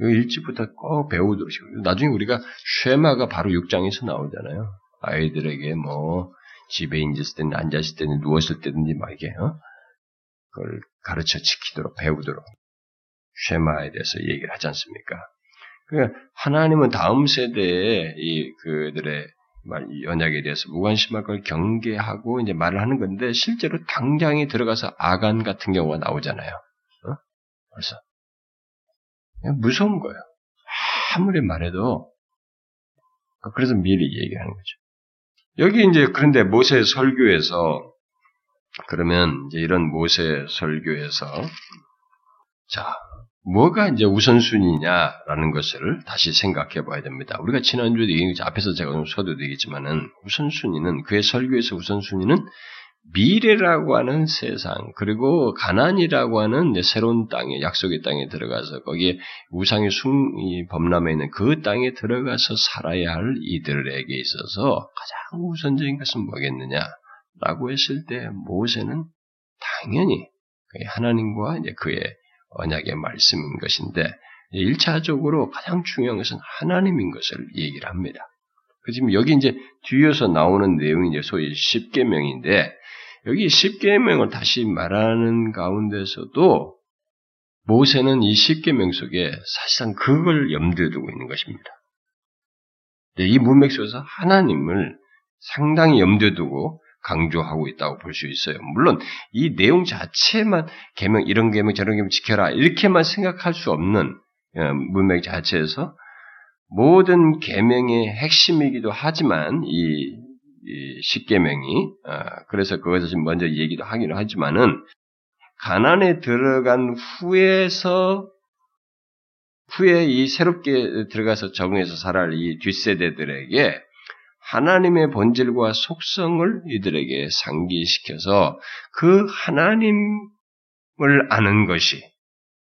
일찍부터 꼭 배우도록 나중에 우리가 쉐마가 바로 6장에서 나오잖아요. 아이들에게 뭐 집에 앉았을 때는 앉았을 때는 누웠을 때든지 막 이게 어? 그걸 가르쳐 지키도록 배우도록 쉐마에 대해서 얘기를 하지 않습니까? 그러니까 하나님은 다음 세대에 이 그들의 언약에 대해서 무관심할 걸 경계하고 이제 말을 하는 건데 실제로 당장에 들어가서 아간 같은 경우가 나오잖아요. 어? 그래서 무서운 거예요. 아무리 말해도 그래서 미리 얘기하는 거죠. 여기 이제 그런데 모세 설교에서 그러면 이제 이런 모세 설교에서 자 뭐가 이제 우선순위냐라는 것을 다시 생각해 봐야 됩니다. 우리가 지난주에 얘기 앞에서 제가 좀 서두르겠지만은 우선순위는 그의 설교에서 우선순위는 미래라고 하는 세상 그리고 가난이라고 하는 새로운 땅에 약속의 땅에 들어가서 거기에 우상의 숭이 범람에 있는 그 땅에 들어가서 살아야 할 이들에게 있어서 가장 우선적인 것은 뭐겠느냐라고 했을 때 모세는 당연히 하나님과 이제 그의 언약의 말씀인 것인데 1차적으로 가장 중요한 것은 하나님인 것을 얘기를 합니다. 그 지금 여기 이제 뒤에서 나오는 내용이 이제 소위 십계명인데 여기 십계명을 다시 말하는 가운데서도 모세는 이 십계명 속에 사실상 그걸 염두에 두고 있는 것입니다. 이 문맥 속에서 하나님을 상당히 염두에 두고 강조하고 있다고 볼 수 있어요. 물론 이 내용 자체만 계명 이런 계명 저런 계명 지켜라 이렇게만 생각할 수 없는 어, 문맥 자체에서 모든 계명의 핵심이기도 하지만 이, 이 십계명이 어, 그래서 그것을 지금 먼저 얘기도 하기는 하지만은 가난에 들어간 후에서 후에 이 새롭게 들어가서 적응해서 살아갈 이 뒷세대들에게 하나님의 본질과 속성을 이들에게 상기시켜서 그 하나님을 아는 것이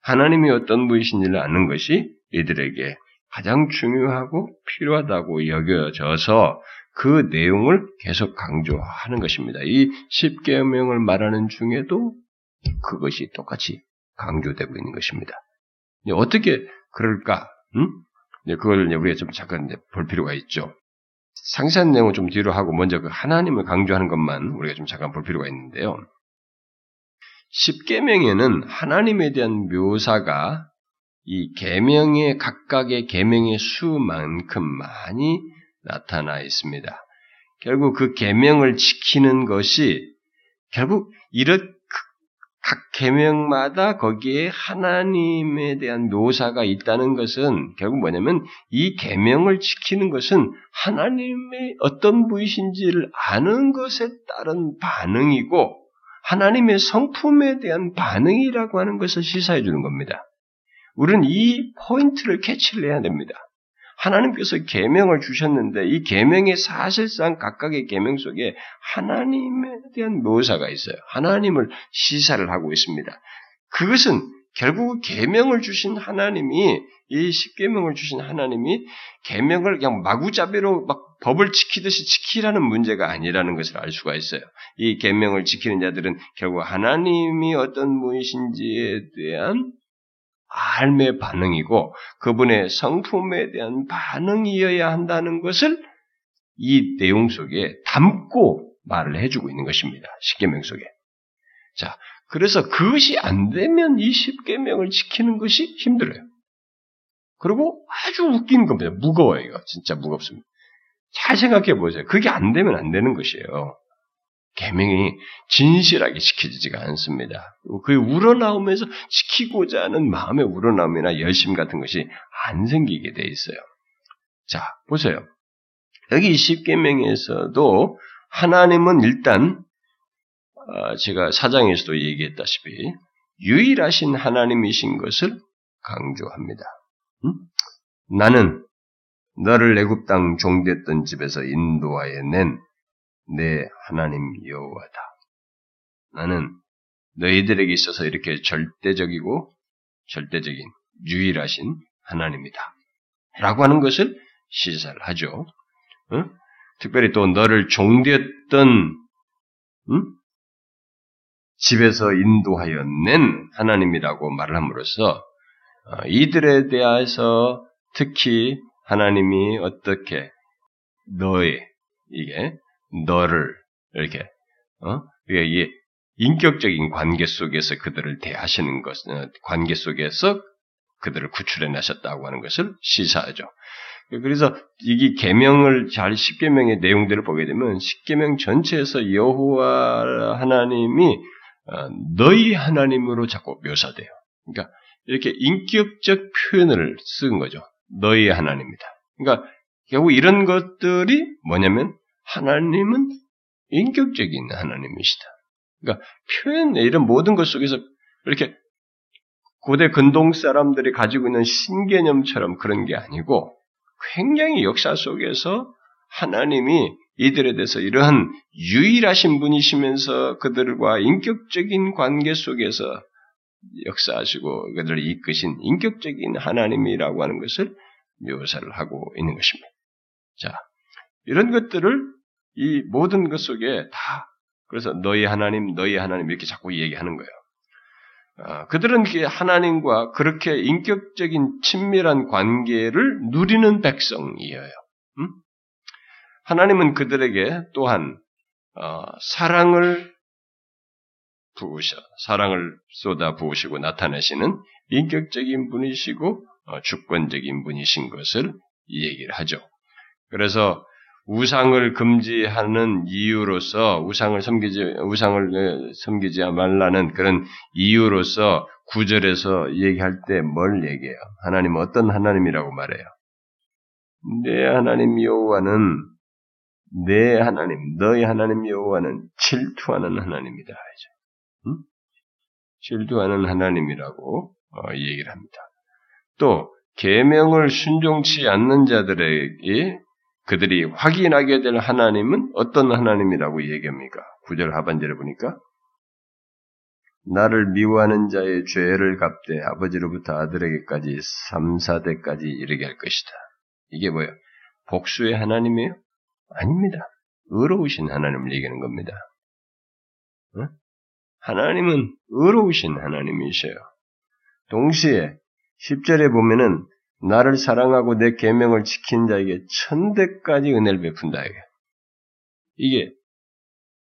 하나님이 어떤 분이신지를 아는 것이 이들에게 가장 중요하고 필요하다고 여겨져서 그 내용을 계속 강조하는 것입니다. 이 십계명을 말하는 중에도 그것이 똑같이 강조되고 있는 것입니다. 어떻게 그럴까? 음? 그걸 우리가 좀 잠깐 볼 필요가 있죠. 상세한 내용은 좀 뒤로 하고 먼저 그 하나님을 강조하는 것만 우리가 좀 잠깐 볼 필요가 있는데요. 십계명에는 하나님에 대한 묘사가 이 계명의 각각의 계명의 수만큼 많이 나타나 있습니다. 결국 그 계명을 지키는 것이 결국 이런 각 계명마다 거기에 하나님에 대한 묘사가 있다는 것은 결국 뭐냐면 이 계명을 지키는 것은 하나님의 어떤 분이신지를 아는 것에 따른 반응이고 하나님의 성품에 대한 반응이라고 하는 것을 시사해 주는 겁니다. 우리는 이 포인트를 캐치를 해야 됩니다. 하나님께서 계명을 주셨는데 이 계명의 사실상 각각의 계명 속에 하나님에 대한 묘사가 있어요. 하나님을 시사를 하고 있습니다. 그것은 결국 계명을 주신 하나님이 이 십계명을 주신 하나님이 계명을 그냥 마구잡이로 막 법을 지키듯이 지키라는 문제가 아니라는 것을 알 수가 있어요. 이 계명을 지키는 자들은 결국 하나님이 어떤 분이신지에 대한 삶의 반응이고 그분의 성품에 대한 반응이어야 한다는 것을 이 내용 속에 담고 말을 해주고 있는 것입니다. 십계명 속에. 자, 그래서 그것이 안 되면 이 십계명을 지키는 것이 힘들어요. 그리고 아주 웃긴 겁니다. 무거워요, 이거. 진짜 무겁습니다. 잘 생각해 보세요. 그게 안 되면 안 되는 것이에요. 계명이 진실하게 지켜지지가 않습니다. 그 우러나오면서 지키고자 하는 마음의 우러나옴이나 열심 같은 것이 안 생기게 돼 있어요. 자, 보세요. 여기 10계명에서도 하나님은 일단 어, 제가 사장에서도 얘기했다시피 유일하신 하나님이신 것을 강조합니다. 응? 나는 너를 애굽 땅 종됐던 집에서 인도하여 낸 내 하나님 여호와다. 나는 너희들에게 있어서 이렇게 절대적이고 절대적인 유일하신 하나님이다. 라고 하는 것을 시사를 하죠. 응? 특별히 또 너를 종되었던 응? 집에서 인도하여 낸 하나님이라고 말 함으로써 어, 이들에 대해서 특히 하나님이 어떻게 너의 이게 너를 이렇게 어 이게 인격적인 관계 속에서 그들을 대하시는 것 어, 관계 속에서 그들을 구출해 내셨다고 하는 것을 시사하죠. 그래서 이게 계명을 잘 십계명의 내용들을 보게 되면 십계명 전체에서 여호와 하나님이 어, 너희 하나님으로 자꾸 묘사돼요. 그러니까 이렇게 인격적 표현을 쓴 거죠. 너희 하나님이다. 그러니까 결국 이런 것들이 뭐냐면 하나님은 인격적인 하나님이시다. 그러니까 표현 이런 모든 것 속에서 이렇게 고대 근동 사람들이 가지고 있는 신개념처럼 그런 게 아니고 굉장히 역사 속에서 하나님이 이들에 대해서 이러한 유일하신 분이시면서 그들과 인격적인 관계 속에서 역사하시고 그들을 이끄신 인격적인 하나님이라고 하는 것을 묘사를 하고 있는 것입니다. 자, 이런 것들을 이 모든 것 속에 다 그래서 너희 하나님, 너희 하나님 이렇게 자꾸 얘기하는 거예요. 어, 그들은 하나님과 그렇게 인격적인 친밀한 관계를 누리는 백성이에요. 음? 하나님은 그들에게 또한 어, 사랑을 부으셔, 사랑을 쏟아 부으시고 나타내시는 인격적인 분이시고 어, 주권적인 분이신 것을 얘기를 하죠. 그래서 우상을 금지하는 이유로서 우상을 섬기지 우상을 섬기지 말라는 그런 이유로서 구절에서 얘기할 때 뭘 얘기해요? 하나님 어떤 하나님이라고 말해요? 내 하나님 여호와는 내 하나님, 너희 하나님 여호와는 질투하는 하나님이다. 응? 질투하는 하나님이라고 어, 얘기를 합니다. 또 계명을 순종치 않는 자들에게 그들이 확인하게 될 하나님은 어떤 하나님이라고 얘기합니까? 구절 하반절에 보니까 나를 미워하는 자의 죄를 갚되 아버지로부터 아들에게까지 3, 4대까지 이르게 할 것이다. 이게 뭐예요? 복수의 하나님이에요? 아닙니다. 의로우신 하나님을 얘기하는 겁니다. 어? 하나님은 의로우신 하나님이셔요. 동시에 10절에 보면은 나를 사랑하고 내 계명을 지킨 자에게 천대까지 은혜를 베푼다. 이게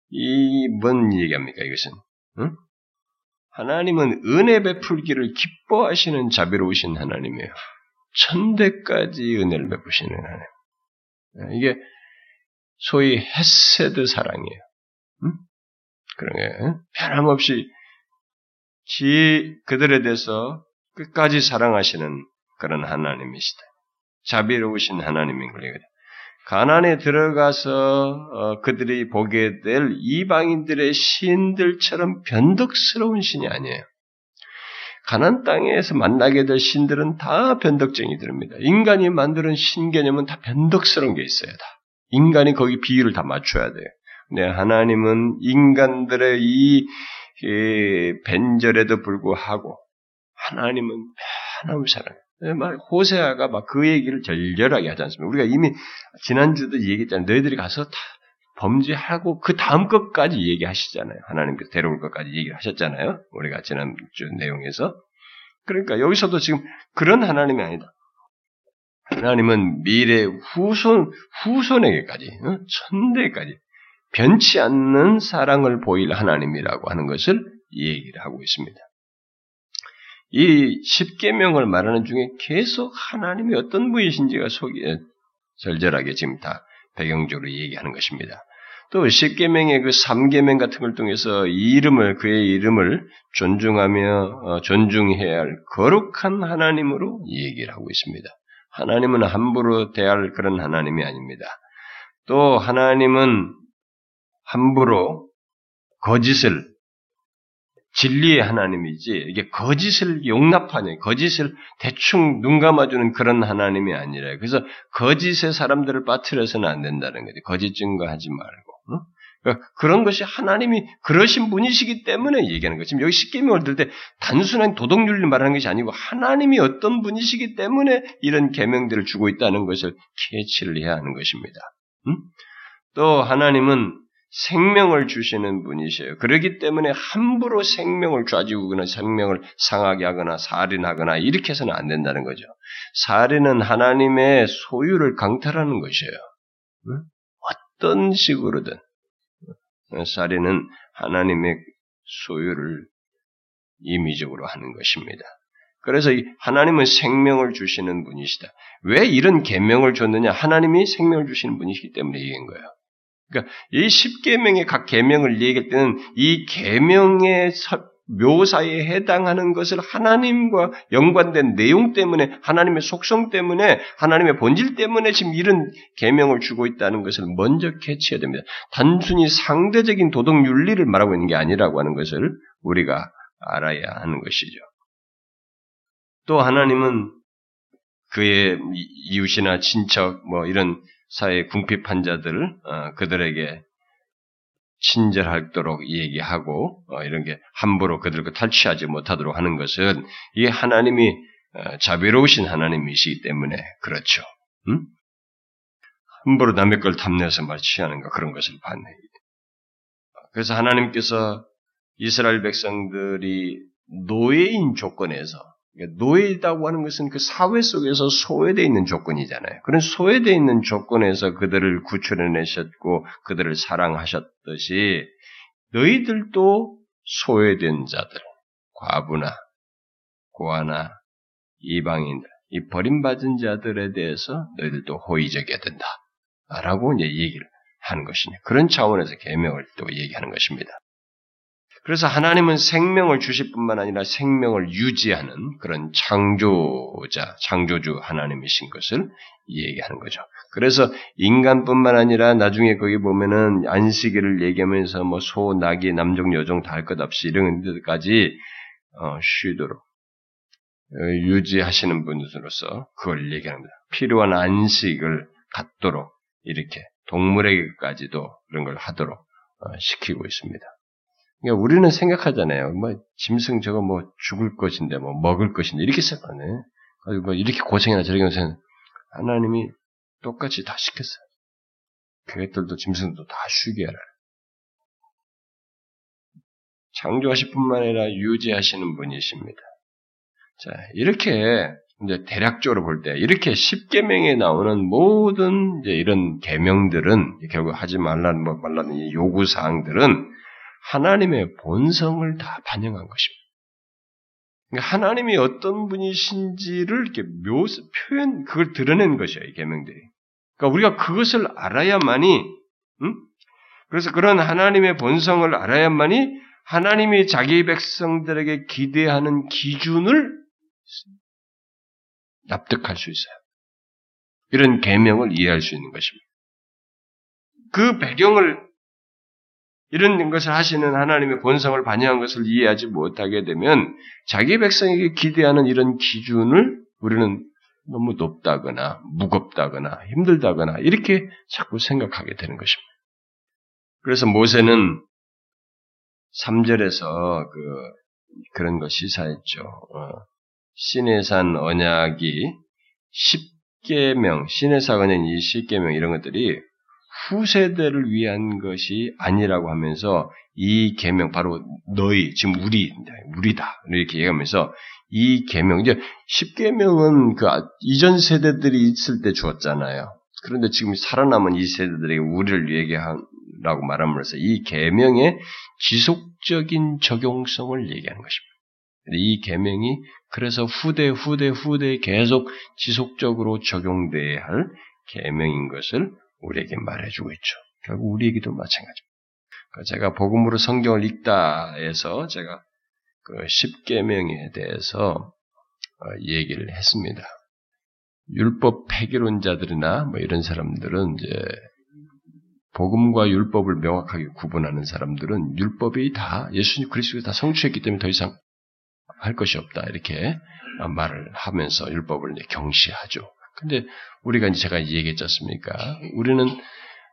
이 뭔 얘기합니까? 이것은 응? 하나님은 은혜 베풀기를 기뻐하시는 자비로우신 하나님이에요. 천대까지 은혜를 베푸시는 하나님. 이게 소위 헤세드 사랑이에요. 응? 그런 게 변함없이 지 그들에 대해서 끝까지 사랑하시는 그런 하나님이시다. 자비로우신 하나님인 거예요. 가난에 들어가서 어, 그들이 보게 될 이방인들의 신들처럼 변덕스러운 신이 아니에요. 가난 땅에서 만나게 될 신들은 다 변덕쟁이들입니다. 인간이 만드는 신개념은 다 변덕스러운 게 있어요. 다. 인간이 거기 비율을 다 맞춰야 돼요. 근 하나님은 인간들의 이, 이 벤절에도 불구하고 하나님은 하나님 사랑. 예, 막 호세아가 막 그 얘기를 절절하게 하지 않습니까? 우리가 이미 지난주도 얘기했잖아요. 너희들이 가서 다 범죄하고 그 다음 것까지 얘기하시잖아요. 하나님께서 데려올 것까지 얘기를 하셨잖아요. 우리가 지난주 내용에서. 그러니까 여기서도 지금 그런 하나님이 아니다. 하나님은 미래 후손, 후손에게까지, 어? 천대까지 변치 않는 사랑을 보일 하나님이라고 하는 것을 얘기를 하고 있습니다. 이 십계명을 말하는 중에 계속 하나님이 어떤 분이신지가 속에 절절하게 지금 다 배경적으로 얘기하는 것입니다. 또 십계명의 그 삼계명 같은 걸 통해서 이름을 그의 이름을 존중하며 어, 존중해야 할 거룩한 하나님으로 얘기를 하고 있습니다. 하나님은 함부로 대할 그런 하나님이 아닙니다. 또 하나님은 함부로 거짓을 진리의 하나님이지 이게 거짓을 용납하냐 거짓을 대충 눈 감아주는 그런 하나님이 아니라 그래서 거짓의 사람들을 빠뜨려서는 안 된다는 거지 거짓 증거하지 말고 응? 그러니까 그런 것이 하나님이 그러신 분이시기 때문에 얘기하는 거지 여기 십계명을 들 때 단순한 도덕윤리를 말하는 것이 아니고 하나님이 어떤 분이시기 때문에 이런 계명들을 주고 있다는 것을 캐치를 해야 하는 것입니다. 응? 또 하나님은 생명을 주시는 분이세요. 그러기 때문에 함부로 생명을 좌지우거나 생명을 상하게 하거나 살인하거나 이렇게 해서는 안 된다는 거죠. 살인은 하나님의 소유를 강탈하는 것이에요. 어떤 식으로든 살인은 하나님의 소유를 임의적으로 하는 것입니다. 그래서 하나님은 생명을 주시는 분이시다. 왜 이런 계명을 줬느냐? 하나님이 생명을 주시는 분이시기 때문에 이긴 거예요. 그러니까 이 십계명의 각 계명을 얘기할 때는 이 계명의 묘사에 해당하는 것을 하나님과 연관된 내용 때문에 하나님의 속성 때문에 하나님의 본질 때문에 지금 이런 계명을 주고 있다는 것을 먼저 캐치해야 됩니다. 단순히 상대적인 도덕 윤리를 말하고 있는 게 아니라고 하는 것을 우리가 알아야 하는 것이죠. 또 하나님은 그의 이웃이나 친척 뭐 이런 사회 궁핍한 자들 어, 그들에게 친절하도록 얘기하고 어, 이런 게 함부로 그들과 탈취하지 못하도록 하는 것은 이게 하나님이 어, 자비로우신 하나님이시기 때문에 그렇죠. 음? 함부로 남의 걸 탐내서 말 취하는 거 그런 것을 받네. 그래서 하나님께서 이스라엘 백성들이 노예인 조건에서 노예이다고 하는 것은 그 사회 속에서 소외되어 있는 조건이잖아요. 그런 소외되어 있는 조건에서 그들을 구출해내셨고 그들을 사랑하셨듯이 너희들도 소외된 자들, 과부나 고아나 이방인들, 이 버림받은 자들에 대해서 너희들도 호의적이어야 된다. 라고 이제 얘기를 하는 것이냐. 그런 차원에서 계명을 또 얘기하는 것입니다. 그래서 하나님은 생명을 주실 뿐만 아니라 생명을 유지하는 그런 창조자, 창조주 하나님이신 것을 얘기하는 거죠. 그래서 인간뿐만 아니라 나중에 거기 보면은 안식일을 얘기하면서 뭐 소, 나귀, 남종, 여종 다 할 것 없이 이런 데까지 어, 쉬도록 어, 유지하시는 분으로서 그걸 얘기합니다. 필요한 안식을 갖도록 이렇게 동물에게까지도 그런 걸 하도록 어, 시키고 있습니다. 그러니까 우리는 생각하잖아요. 뭐 짐승 저거 뭐 죽을 것인데 뭐 먹을 것인데 이렇게 생각하네. 가지고 뭐 이렇게 고생이나 저렇게 고생 하나님이 똑같이 다 시켰어요. 그것들도 짐승도 다 쉬게 하라. 창조하실 뿐만 아니라 유지하시는 분이십니다. 자, 이렇게 이제 대략적으로 볼 때 이렇게 십계명에 나오는 모든 이제 이런 계명들은 결국 하지 말라는 뭐 말라는 요구 사항들은 하나님의 본성을 다 반영한 것입니다. 그러니까 하나님이 어떤 분이신지를 이렇게 묘사, 표현, 그걸 드러낸 것이에요, 이 계명들이. 그러니까 우리가 그것을 알아야만이, 음? 그래서 그런 하나님의 본성을 알아야만이 하나님이 자기 백성들에게 기대하는 기준을 납득할 수 있어요. 이런 계명을 이해할 수 있는 것입니다. 그 배경을 이런 것을 하시는 하나님의 본성을 반영한 것을 이해하지 못하게 되면 자기 백성에게 기대하는 이런 기준을 우리는 너무 높다거나 무겁다거나 힘들다거나 이렇게 자꾸 생각하게 되는 것입니다. 그래서 모세는 3절에서 그 그런 거 시사했죠. 어, 시내산 언약이 10계명, 시내산 언약 이 10계명 이런 것들이 후세대를 위한 것이 아니라고 하면서 이 계명 바로 너희 지금 우리 우리다 이렇게 얘기하면서 이 계명 이제 10계명은 그 이전 세대들이 있을 때 주었잖아요. 그런데 지금 살아남은 이 세대들에게 우리를 얘기한 계명이라고 말함으로써 이 계명의 지속적인 적용성을 얘기하는 것입니다. 이 계명이 그래서 후대 후대 후대 계속 지속적으로 적용돼야 할 계명인 것을 우리에게 말해주고 있죠. 결국 우리에게도 마찬가지입니다. 그러니까 제가 복음으로 성경을 읽다에서 제가 그 십계명에 대해서 어, 얘기를 했습니다. 율법 폐기론자들이나 뭐 이런 사람들은 이제 복음과 율법을 명확하게 구분하는 사람들은 율법이 다 예수님 그리스도가 다 성취했기 때문에 더 이상 할 것이 없다 이렇게 말을 하면서 율법을 경시하죠. 근데 우리가 이제 제가 얘기했지 않습니까? 우리는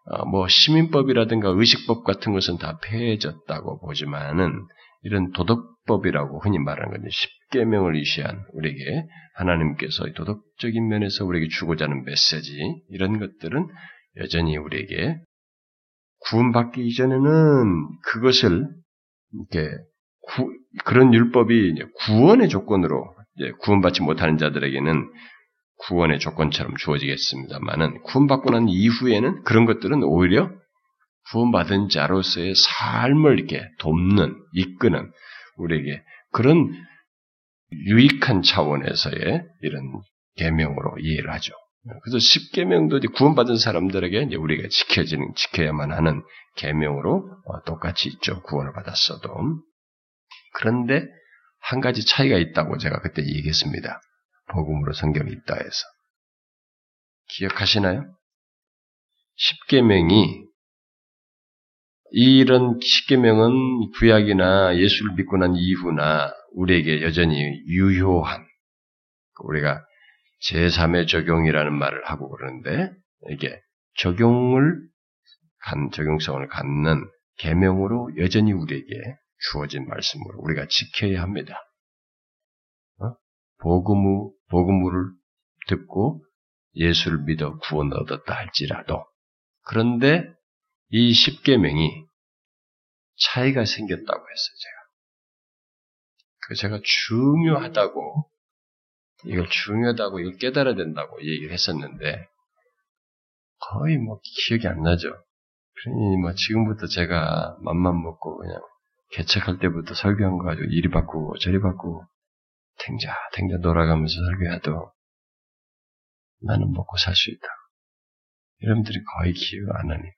어, 뭐 시민법이라든가 의식법 같은 것은 다 폐해졌다고 보지만은 이런 도덕법이라고 흔히 말하는 건데 십계명을 이시한 우리에게 하나님께서 도덕적인 면에서 우리에게 주고자 하는 메시지 이런 것들은 여전히 우리에게 구원받기 이전에는 그것을 이렇게 구, 그런 율법이 구원의 조건으로 구원받지 못하는 자들에게는 구원의 조건처럼 주어지겠습니다만은 구원받고 난 이후에는 그런 것들은 오히려 구원받은 자로서의 삶을 이렇게 돕는, 이끄는 우리에게 그런 유익한 차원에서의 이런 계명으로 이해를 하죠. 그래서 십계명도 구원받은 사람들에게 이제 우리가 지켜지는 지켜야만 하는 계명으로 어, 똑같이 있죠. 구원을 받았어도. 그런데 한 가지 차이가 있다고 제가 그때 얘기했습니다. 복음으로 성경이 있다 해서. 기억하시나요? 십계명이 이런 십계명은 구약이나 예수를 믿고 난 이후나 우리에게 여전히 유효한 우리가 제3의 적용이라는 말을 하고 그러는데 이게 적용을 간 적용성을 갖는 계명으로 여전히 우리에게 주어진 말씀으로 우리가 지켜야 합니다. 어? 복음우 복음을 듣고 예수를 믿어 구원 얻었다 할지라도 그런데 이 십계명이 차이가 생겼다고 했어요, 제가. 그 제가 중요하다고 이걸 중요하다고 이걸 깨달아야 된다고 얘기를 했었는데 거의 뭐 기억이 안 나죠. 그러니 뭐 지금부터 제가 맘만 먹고 그냥 개척할 때부터 설교한 거 가지고 이리 바꾸고 저리 바꾸고 탱자 탱자 돌아가면서 설교해도 나는 먹고 살 수 있다. 여러분들이 거의 기억 안 하니까.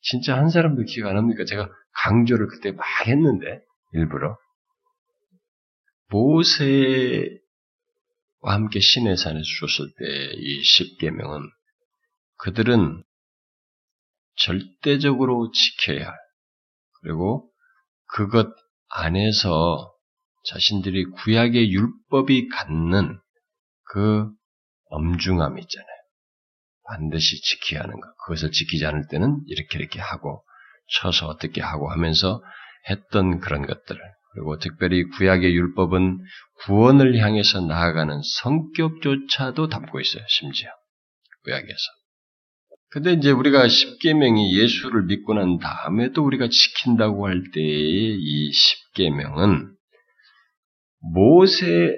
진짜 한 사람도 기억 안 합니까? 제가 강조를 그때 막 했는데 일부러 모세와 함께 신의 산에서 줬을 때 이 십계명은 그들은 절대적으로 지켜야 할 그리고 그것 안에서 자신들이 구약의 율법이 갖는 그 엄중함 있잖아요. 반드시 지켜야 하는 것. 그것을 지키지 않을 때는 이렇게 이렇게 하고 쳐서 어떻게 하고 하면서 했던 그런 것들을 그리고 특별히 구약의 율법은 구원을 향해서 나아가는 성격조차도 담고 있어요. 심지어 구약에서. 근데 이제 우리가 십계명이 예수를 믿고 난 다음에도 우리가 지킨다고 할 때의 이 십계명은 모세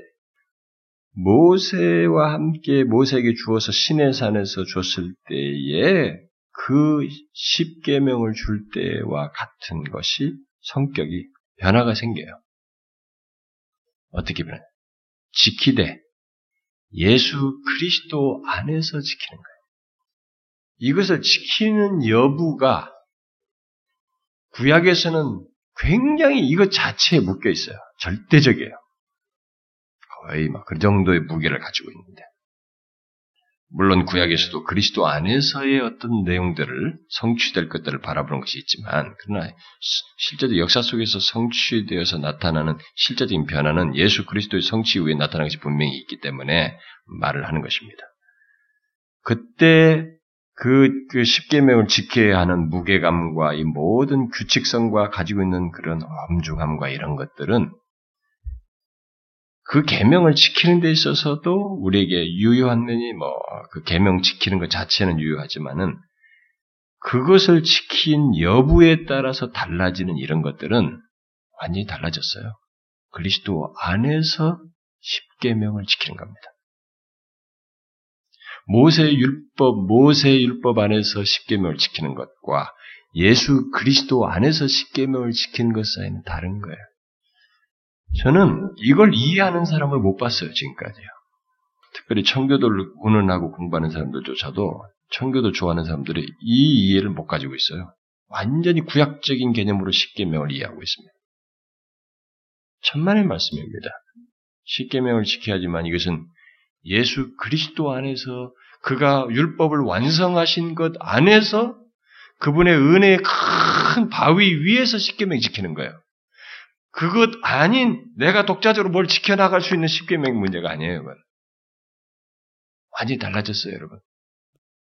모세와 함께 모세에게 주어서 신의 산에서 줬을 때에 그 십계명을 줄 때와 같은 것이 성격이 변화가 생겨요. 어떻게 변해? 지키되 예수 그리스도 안에서 지키는 거예요. 이것을 지키는 여부가 구약에서는 굉장히 이것 자체에 묶여 있어요. 절대적이에요. 거의 막 그 정도의 무게를 가지고 있는데. 물론 구약에서도 그리스도 안에서의 어떤 내용들을 성취될 것들을 바라보는 것이 있지만 그러나 실제로 역사 속에서 성취되어서 나타나는 실제적인 변화는 예수 그리스도의 성취 후에 나타나는 것이 분명히 있기 때문에 말을 하는 것입니다. 그때 그, 그 십계명을 지켜야 하는 무게감과 이 모든 규칙성과 가지고 있는 그런 엄중함과 이런 것들은 그 계명을 지키는 데 있어서도 우리에게 유효한 면이 뭐 그 계명 지키는 것 자체는 유효하지만은 그것을 지킨 여부에 따라서 달라지는 이런 것들은 완전히 달라졌어요. 그리스도 안에서 십계명을 지키는 겁니다. 모세의 율법, 모세의 율법 안에서 십계명을 지키는 것과 예수 그리스도 안에서 십계명을 지키는 것 사이는 다른 거예요. 저는 이걸 이해하는 사람을 못 봤어요, 지금까지요. 특별히 청교도를 운운하고 공부하는 사람들조차도 청교도 좋아하는 사람들이 이 이해를 못 가지고 있어요. 완전히 구약적인 개념으로 십계명을 이해하고 있습니다. 천만의 말씀입니다. 십계명을 지켜야지만 이것은 예수 그리스도 안에서 그가 율법을 완성하신 것 안에서 그분의 은혜의 큰 바위 위에서 십계명 지키는 거예요. 그것 아닌 내가 독자적으로 뭘 지켜나갈 수 있는 십계명 문제가 아니에요. 그건. 완전히 달라졌어요, 여러분.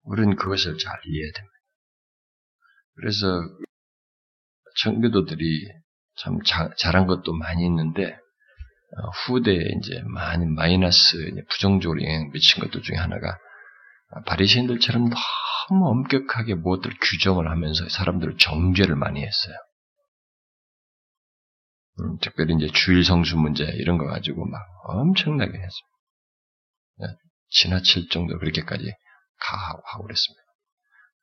우리는 그것을 잘 이해해야 됩니다. 그래서 청교도들이 참 자, 잘한 것도 많이 있는데 어, 후대에 이제 많이 마이너스 부정적으로 영향 미친 것들 중에 하나가 바리새인들처럼 너무 엄격하게 무엇들 규정을 하면서 사람들을 정죄를 많이 했어요. 음, 특별히 이제 주일 성수 문제 이런 거 가지고 막 엄청나게 했습니다. 네, 지나칠 정도 그렇게까지 가하고 하고 그랬습니다.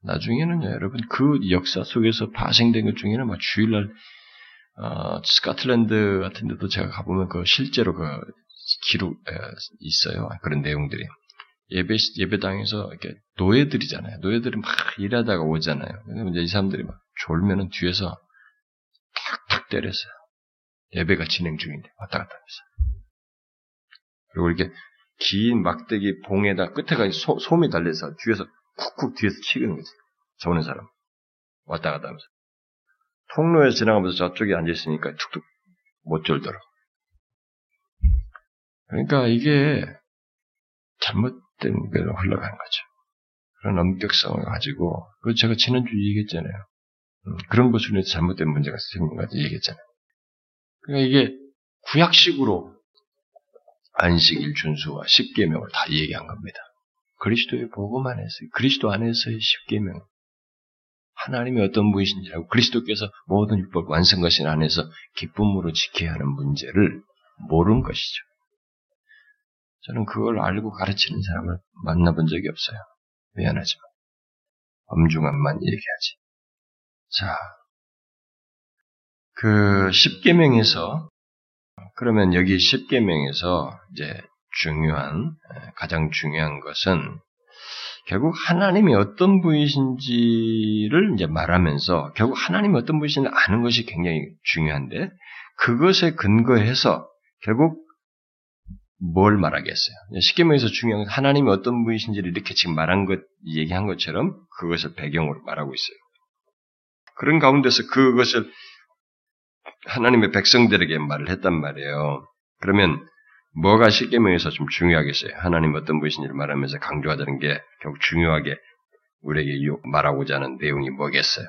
나중에는요, 여러분 그 역사 속에서 파생된 것 중에는 막 주일날 어, 스코틀랜드 같은 데도 제가 가보면 그 실제로 그 기록 에, 있어요. 그런 내용들이. 예배, 예배당에서 이렇게 노예들이잖아요. 노예들이 막 일하다가 오잖아요. 근데 이제 이 사람들이 막 졸면은 뒤에서 탁탁 때렸어요. 예배가 진행 중인데 왔다 갔다 하면서. 그리고 이렇게 긴 막대기 봉에다 끝에가 소, 솜이 달려서 뒤에서 쿡쿡 뒤에서 치는 거지. 저는 사람. 왔다 갔다 하면서. 통로에서 지나가면서 저쪽에 앉아있으니까 툭툭 못 졸더라고. 그러니까 이게 잘못된 걸로 흘러간 거죠. 그런 엄격성을 가지고, 그 제가 지난주 얘기했잖아요. 음, 그런 인해서 잘못된 문제가 생긴 거지 얘기했잖아요. 그러니까 이게 구약식으로 안식일 준수와 십계명을 다 얘기한 겁니다. 그리스도의 복음 안에서 그리스도 안에서의 십계명 하나님이 어떤 분이신지라고 그리스도께서 모든 율법 완성하신 안에서 기쁨으로 지켜야 하는 문제를 모르는 것이죠. 저는 그걸 알고 가르치는 사람을 만나본 적이 없어요. 미안하지만 엄중함만 얘기하지. 자, 그 십계명에서 그러면 여기 십계명에서 이제 중요한 가장 중요한 것은 결국 하나님이 어떤 분이신지를 이제 말하면서 결국 하나님이 어떤 분이신지 아는 것이 굉장히 중요한데 그것에 근거해서 결국 뭘 말하겠어요? 십계명에서 중요한 건 하나님이 어떤 분이신지를 이렇게 지금 말한 것 얘기한 것처럼 그것을 배경으로 말하고 있어요. 그런 가운데서 그것을 하나님의 백성들에게 말을 했단 말이에요. 그러면 뭐가 십계명에서 좀 중요하겠어요? 하나님 어떤 분이신지를 말하면서 강조하자는 게 결국 중요하게 우리에게 말하고자 하는 내용이 뭐겠어요?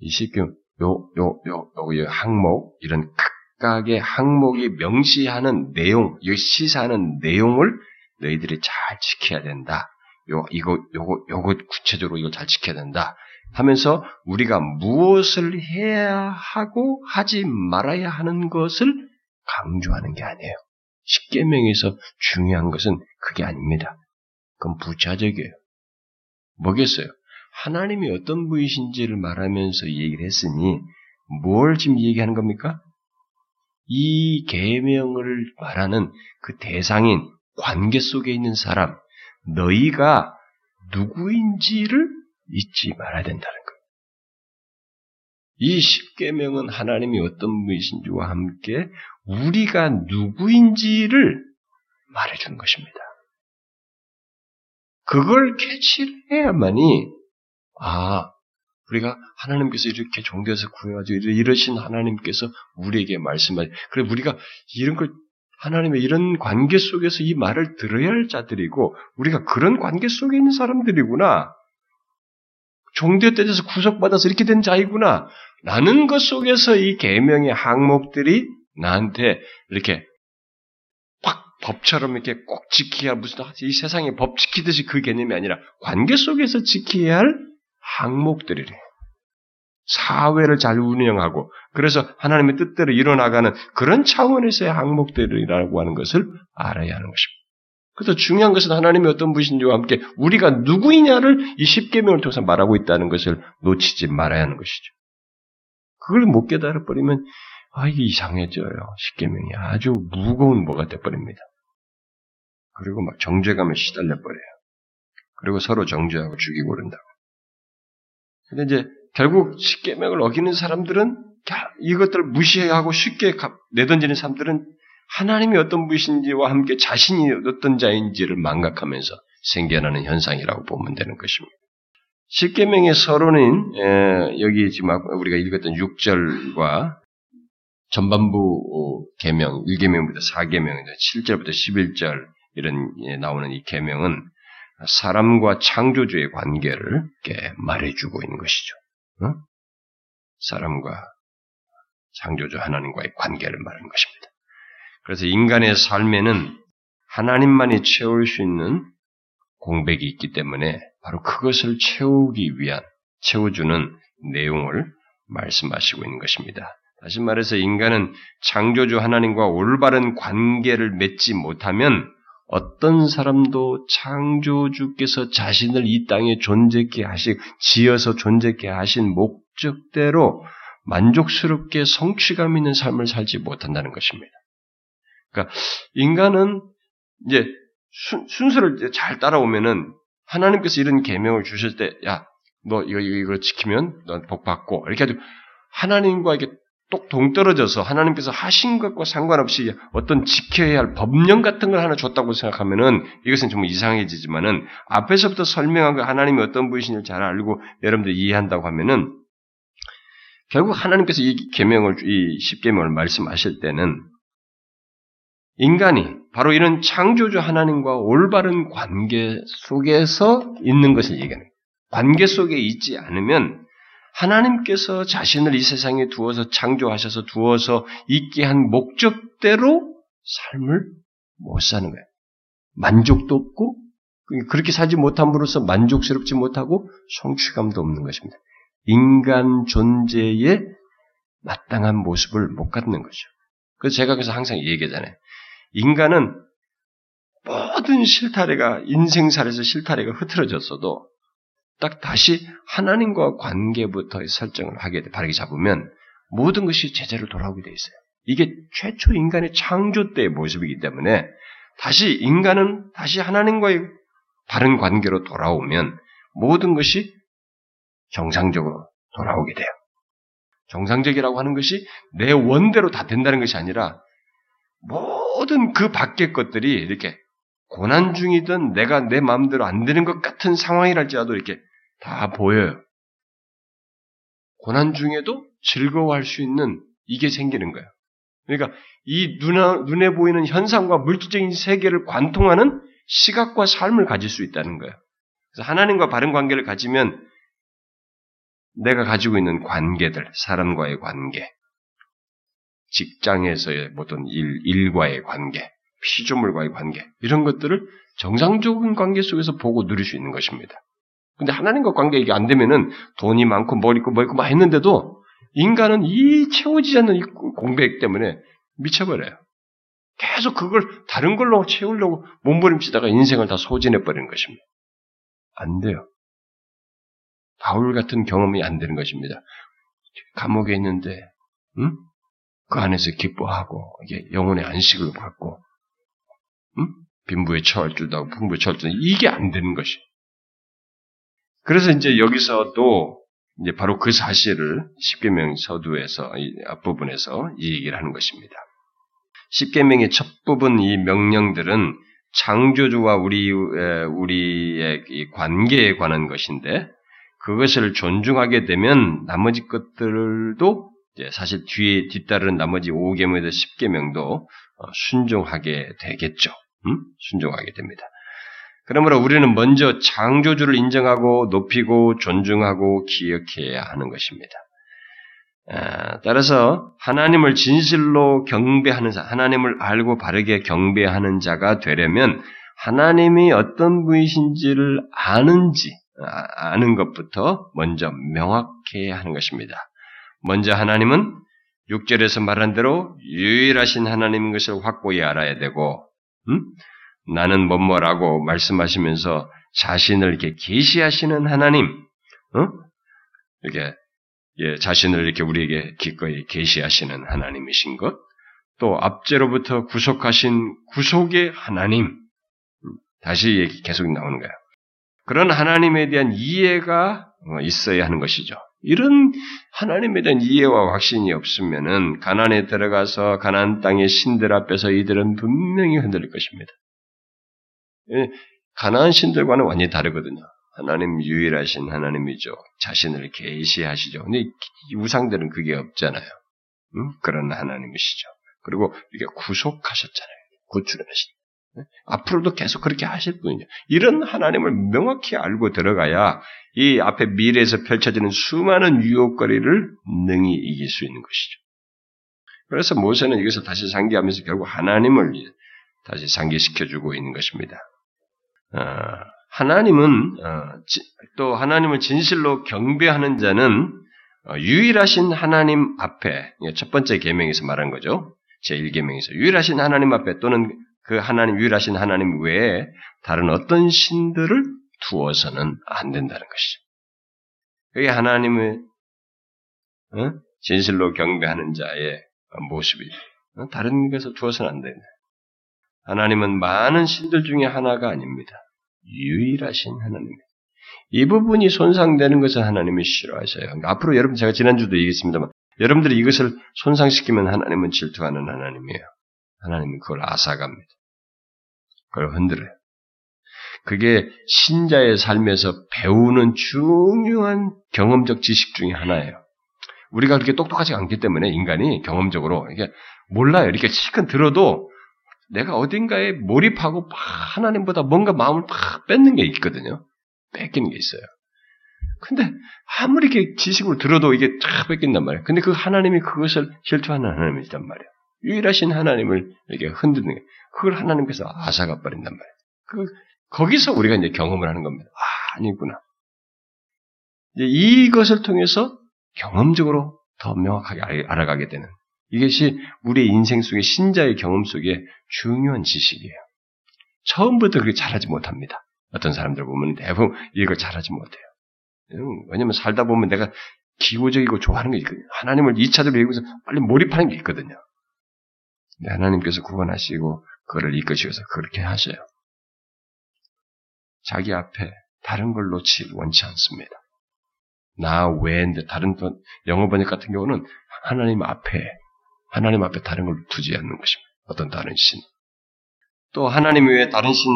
이 십계명 요, 요, 요, 요, 요 항목, 이런 각각의 항목이 명시하는 내용, 이 시사하는 내용을 너희들이 잘 지켜야 된다. 요, 이거, 요거, 요거 구체적으로 이걸 잘 지켜야 된다. 하면서 우리가 무엇을 해야 하고 하지 말아야 하는 것을 강조하는 게 아니에요. 십계명에서 중요한 것은 그게 아닙니다. 그건 부차적이에요. 뭐겠어요? 하나님이 어떤 분이신지를 말하면서 얘기를 했으니 뭘 지금 얘기하는 겁니까? 이 계명을 말하는 그 대상인 관계 속에 있는 사람, 너희가 누구인지를 잊지 말아야 된다는 거예요. 이 십계명은 하나님이 어떤 분이신지와 함께 우리가 누구인지를 말해주는 것입니다. 그걸 캐치를 해야만이 아 우리가 하나님께서 이렇게 종교에서 구해가지고 이러신 하나님께서 우리에게 말씀하시. 그래 우리가 이런 걸 하나님의 이런 관계 속에서 이 말을 들어야 할 자들이고 우리가 그런 관계 속에 있는 사람들이구나. 종대 때에서 구속받아서 이렇게 된 자이구나. 라는 것 속에서 이 계명의 항목들이 나한테 이렇게 꽉 법처럼 이렇게 꼭 지켜야 무슨 이 세상의 법 지키듯이 그 개념이 아니라 관계 속에서 지켜야 할 항목들이래. 사회를 잘 운영하고 그래서 하나님의 뜻대로 일어나가는 그런 차원에서의 항목들이라고 하는 것을 알아야 하는 것입니다. 그래서 중요한 것은 하나님이 어떤 분이신지와 함께 우리가 누구이냐를 이 십계명을 통해서 말하고 있다는 것을 놓치지 말아야 하는 것이죠. 그걸 못 깨달아 버리면 아 이게 이상해져요. 십계명이 아주 무거운 뭐가 돼 버립니다. 그리고 막 정죄감에 시달려 버려요. 그리고 서로 정죄하고 죽이고 그런다고. 근데 이제 결국 십계명을 어기는 사람들은 이것들을 무시하고 쉽게 내던지는 사람들은 하나님이 어떤 분이신지와 함께 자신이 어떤 자인지를 망각하면서 생겨나는 현상이라고 보면 되는 것입니다. 십계명의 서론인 여기 지금 우리가 읽었던 6절과 전반부 계명 1계명부터 4계명 7절부터 11절 이런 나오는 이 계명은 사람과 창조주의 관계를 말해주고 있는 것이죠. 어? 사람과 창조주 하나님과의 관계를 말하는 것입니다. 그래서 인간의 삶에는 하나님만이 채울 수 있는 공백이 있기 때문에 바로 그것을 채우기 위한 채워주는 내용을 말씀하시고 있는 것입니다. 다시 말해서 인간은 창조주 하나님과 올바른 관계를 맺지 못하면 어떤 사람도 창조주께서 자신을 이 땅에 존재케 하시, 지어서 존재케 하신 목적대로 만족스럽게 성취감 있는 삶을 살지 못한다는 것입니다. 그러니까 인간은 이제 순, 순서를 잘 따라오면은 하나님께서 이런 계명을 주실 때, 야, 너 이거 이거, 이거 지키면 너복 받고 이렇게 해도 하나님과 이렇게 똑 동떨어져서 하나님께서 하신 것과 상관없이 어떤 지켜야 할 법령 같은 걸 하나 줬다고 생각하면은 이것은 좀 이상해지지만은 앞에서부터 설명한 거 하나님이 어떤 분이신지 잘 알고 여러분들 이해한다고 하면은 결국 하나님께서 이 계명을 이 십계명을 말씀하실 때는 인간이 바로 이런 창조주 하나님과 올바른 관계 속에서 있는 것을 얘기하는 거예요. 관계 속에 있지 않으면 하나님께서 자신을 이 세상에 두어서 창조하셔서 두어서 있게 한 목적대로 삶을 못 사는 거예요. 만족도 없고 그렇게 살지 못함으로써 만족스럽지 못하고 성취감도 없는 것입니다. 인간 존재의 마땅한 모습을 못 갖는 거죠. 그래서 제가 그래서 항상 얘기하잖아요. 인간은 모든 실타래가 인생살에서 실타래가 흐트러졌어도 딱 다시 하나님과 관계부터 설정을 하게 바르게 잡으면 모든 것이 제자로 돌아오게 돼 있어요. 이게 최초 인간의 창조 때의 모습이기 때문에 다시 인간은 다시 하나님과의 바른 관계로 돌아오면 모든 것이 정상적으로 돌아오게 돼요. 정상적이라고 하는 것이 내 원대로 다 된다는 것이 아니라 모 든 그 밖의 것들이 이렇게 고난 중이든 내가 내 마음대로 안 되는 것 같은 상황이랄지라도 이렇게 다 보여요. 고난 중에도 즐거워할 수 있는 이게 생기는 거예요. 그러니까 이 눈에, 눈에 보이는 현상과 물질적인 세계를 관통하는 시각과 삶을 가질 수 있다는 거예요. 그래서 하나님과 바른 관계를 가지면 내가 가지고 있는 관계들, 사람과의 관계, 직장에서의 모든 일, 일과의 관계, 피조물과의 관계, 이런 것들을 정상적인 관계 속에서 보고 누릴 수 있는 것입니다. 근데 하나님과 관계 이게 안 되면은 돈이 많고 뭘 있고 뭐 있고 막 했는데도 인간은 이 채워지지 않는 이 공백 때문에 미쳐버려요. 계속 그걸 다른 걸로 채우려고 몸부림치다가 인생을 다 소진해버리는 것입니다. 안 돼요. 바울 같은 경험이 안 되는 것입니다. 감옥에 있는데, 응? 그 안에서 기뻐하고, 이게 영혼의 안식을 받고, 응? 빈부에 처할 줄도 하고, 풍부에 처할 줄도 이게 안 되는 것이. 그래서 이제 여기서도 이제 바로 그 사실을 십계명 서두에서 이 앞부분에서 이 얘기를 하는 것입니다. 십계명의 첫 부분 이 명령들은 창조주와 우리 우리의 관계에 관한 것인데 그것을 존중하게 되면 나머지 것들도 사실 뒤에 뒤따르는 나머지 5계명에서 10계명도 어, 순종하게 되겠죠. 음? 순종하게 됩니다. 그러므로 우리는 먼저 창조주를 인정하고 높이고 존중하고 기억해야 하는 것입니다. 아, 따라서 하나님을 진실로 경배하는 자, 하나님을 알고 바르게 경배하는 자가 되려면 하나님이 어떤 분이신지를 아는지 아, 아는 것부터 먼저 명확해야 하는 것입니다. 먼저 하나님은 6절에서 말한 대로 유일하신 하나님인 것을 확고히 알아야 되고 음? 나는 뭐뭐라고 말씀하시면서 자신을 이렇게 계시하시는 하나님, 어? 이렇게 예, 자신을 이렇게 우리에게 기꺼이 계시하시는 하나님이신 것, 또 압제로부터 구속하신 구속의 하나님, 다시 얘기 계속 나오는 거예요. 그런 하나님에 대한 이해가 어, 있어야 하는 것이죠. 이런 하나님에 대한 이해와 확신이 없으면은 가난에 들어가서 가난 땅의 신들 앞에서 이들은 분명히 흔들릴 것입니다. 예, 가나안 신들과는 완전히 다르거든요. 하나님 유일하신 하나님이죠. 자신을 계시하시죠. 근데 우상들은 그게 없잖아요. 음? 그런 하나님이시죠. 그리고 이게 구속하셨잖아요. 구출하시죠. 네? 앞으로도 계속 그렇게 하실 분이죠. 이런 하나님을 명확히 알고 들어가야 이 앞에 미래에서 펼쳐지는 수많은 유혹거리를 능히 이길 수 있는 것이죠. 그래서 모세는 이것을 다시 상기하면서 결국 하나님을 다시 상기시켜주고 있는 것입니다. 어, 하나님은 어, 또 하나님을 진실로 경배하는 자는 어, 유일하신 하나님 앞에 첫 번째 계명에서 말한 거죠. 제 1계명에서 유일하신 하나님 앞에 또는 그 하나님 유일하신 하나님 외에 다른 어떤 신들을 두어서는 안 된다는 것이죠. 그게 하나님의 어? 진실로 경배하는 자의 모습이 어? 다른 것을 두어서는 안 된다. 하나님은 많은 신들 중에 하나가 아닙니다. 유일하신 하나님입니다. 이 부분이 손상되는 것은 하나님이 싫어하셔요. 그러니까 앞으로 여러분 제가 지난주도 얘기했습니다만 여러분들이 이것을 손상시키면 하나님은 질투하는 하나님이에요. 하나님은 그걸 앗아갑니다. 그걸 흔들어요. 그게 신자의 삶에서 배우는 중요한 경험적 지식 중의 하나예요. 우리가 그렇게 똑똑하지 않기 때문에 인간이 경험적으로 이게 몰라요. 이렇게 실컷 들어도 내가 어딘가에 몰입하고 하나님보다 뭔가 마음을 팍 뺏는 게 있거든요. 뺏기는 게 있어요. 근데 아무리 이렇게 지식으로 들어도 이게 쫙 뺏긴단 말이에요. 근데 그 하나님이 그것을 실투하는 하나님이란 말이에요. 유일하신 하나님을 이렇게 흔드는 게 그걸 하나님께서 아사가 버린단 말이에요. 그 거기서 우리가 이제 경험을 하는 겁니다. 아, 아니구나. 이제 이것을 통해서 경험적으로 더 명확하게 알아가게 되는 이것이 우리의 인생 속의 신자의 경험 속에 중요한 지식이에요. 처음부터 그렇게 잘하지 못합니다. 어떤 사람들 보면 대부분 이걸 잘하지 못해요. 왜냐면 살다 보면 내가 기호적이고 좋아하는 게 있거든요. 하나님을 2차적으로 읽고서 빨리 몰입하는 게 있거든요. 하나님께서 구원하시고 그를 이끄시어서 그렇게 하셔요. 자기 앞에 다른 걸 놓지 원치 않습니다. 나 외인데 다른 영어 번역 같은 경우는 하나님 앞에 하나님 앞에 다른 걸 두지 않는 것입니다. 어떤 다른 신. 또 하나님 외에 다른 신이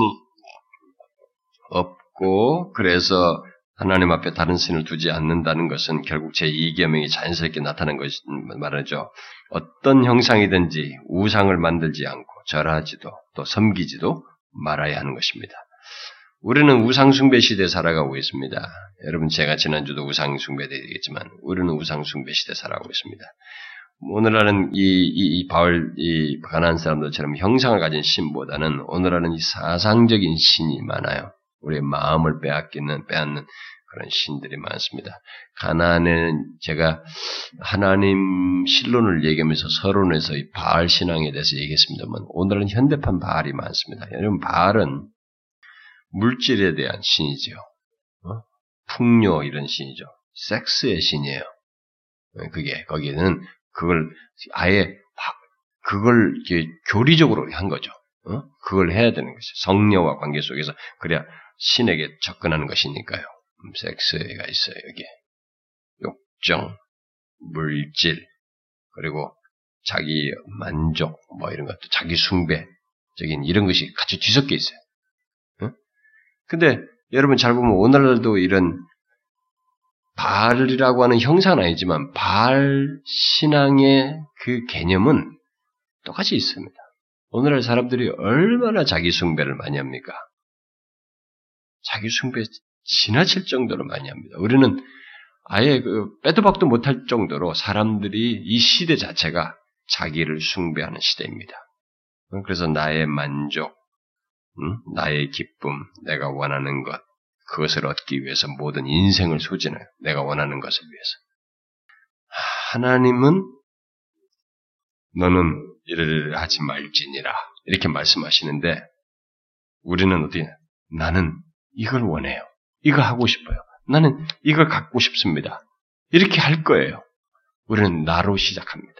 없고 그래서 하나님 앞에 다른 신을 두지 않는다는 것은 결국 제2계명이 자연스럽게 나타난 것이 말하죠. 어떤 형상이든지 우상을 만들지 않고 절하지도 또 섬기지도 말아야 하는 것입니다. 우리는 우상숭배 시대에 살아가고 있습니다. 여러분 제가 지난주도 우상숭배 되겠지만 우리는 우상숭배 시대에 살아가고 있습니다. 오늘날은 이, 이, 이 바울, 이 가난한 사람들처럼 형상을 가진 신보다는 오늘날은 이 사상적인 신이 많아요. 우리의 마음을 빼앗기는, 빼앗는 그런 신들이 많습니다. 가난에는 제가 하나님 신론을 얘기하면서 서론에서 이 바알 신앙에 대해서 얘기했습니다만 오늘은 현대판 바알이 많습니다. 여러분 바알은 물질에 대한 신이죠. 어? 풍요 이런 신이죠. 섹스의 신이에요. 그게 거기는 그걸 아예 그걸 교리적으로 한 거죠. 어? 그걸 해야 되는 것이죠. 성녀와 관계 속에서 그래야 신에게 접근하는 것이니까요. 음, 섹스가 있어요 여기 욕정, 물질 그리고 자기 만족 뭐 이런 것도 자기 숭배적인 이런 것이 같이 뒤섞여 있어요. 어? 근데 여러분 잘 보면 오늘날도 이런 바알이라고 하는 형상은 아니지만 바알 신앙의 그 개념은 똑같이 있습니다. 오늘날 사람들이 얼마나 자기 숭배를 많이 합니까? 자기 숭배 지나칠 정도로 많이 합니다. 우리는 아예 그 빼도 박도 못할 정도로 사람들이 이 시대 자체가 자기를 숭배하는 시대입니다. 그래서 나의 만족, 나의 기쁨, 내가 원하는 것, 그것을 얻기 위해서 모든 인생을 소진해요. 내가 원하는 것을 위해서. 하나님은 너는 이를 하지 말지니라 이렇게 말씀하시는데 우리는 어떻게 나는 이걸 원해요. 이거 하고 싶어요. 나는 이걸 갖고 싶습니다. 이렇게 할 거예요. 우리는 나로 시작합니다.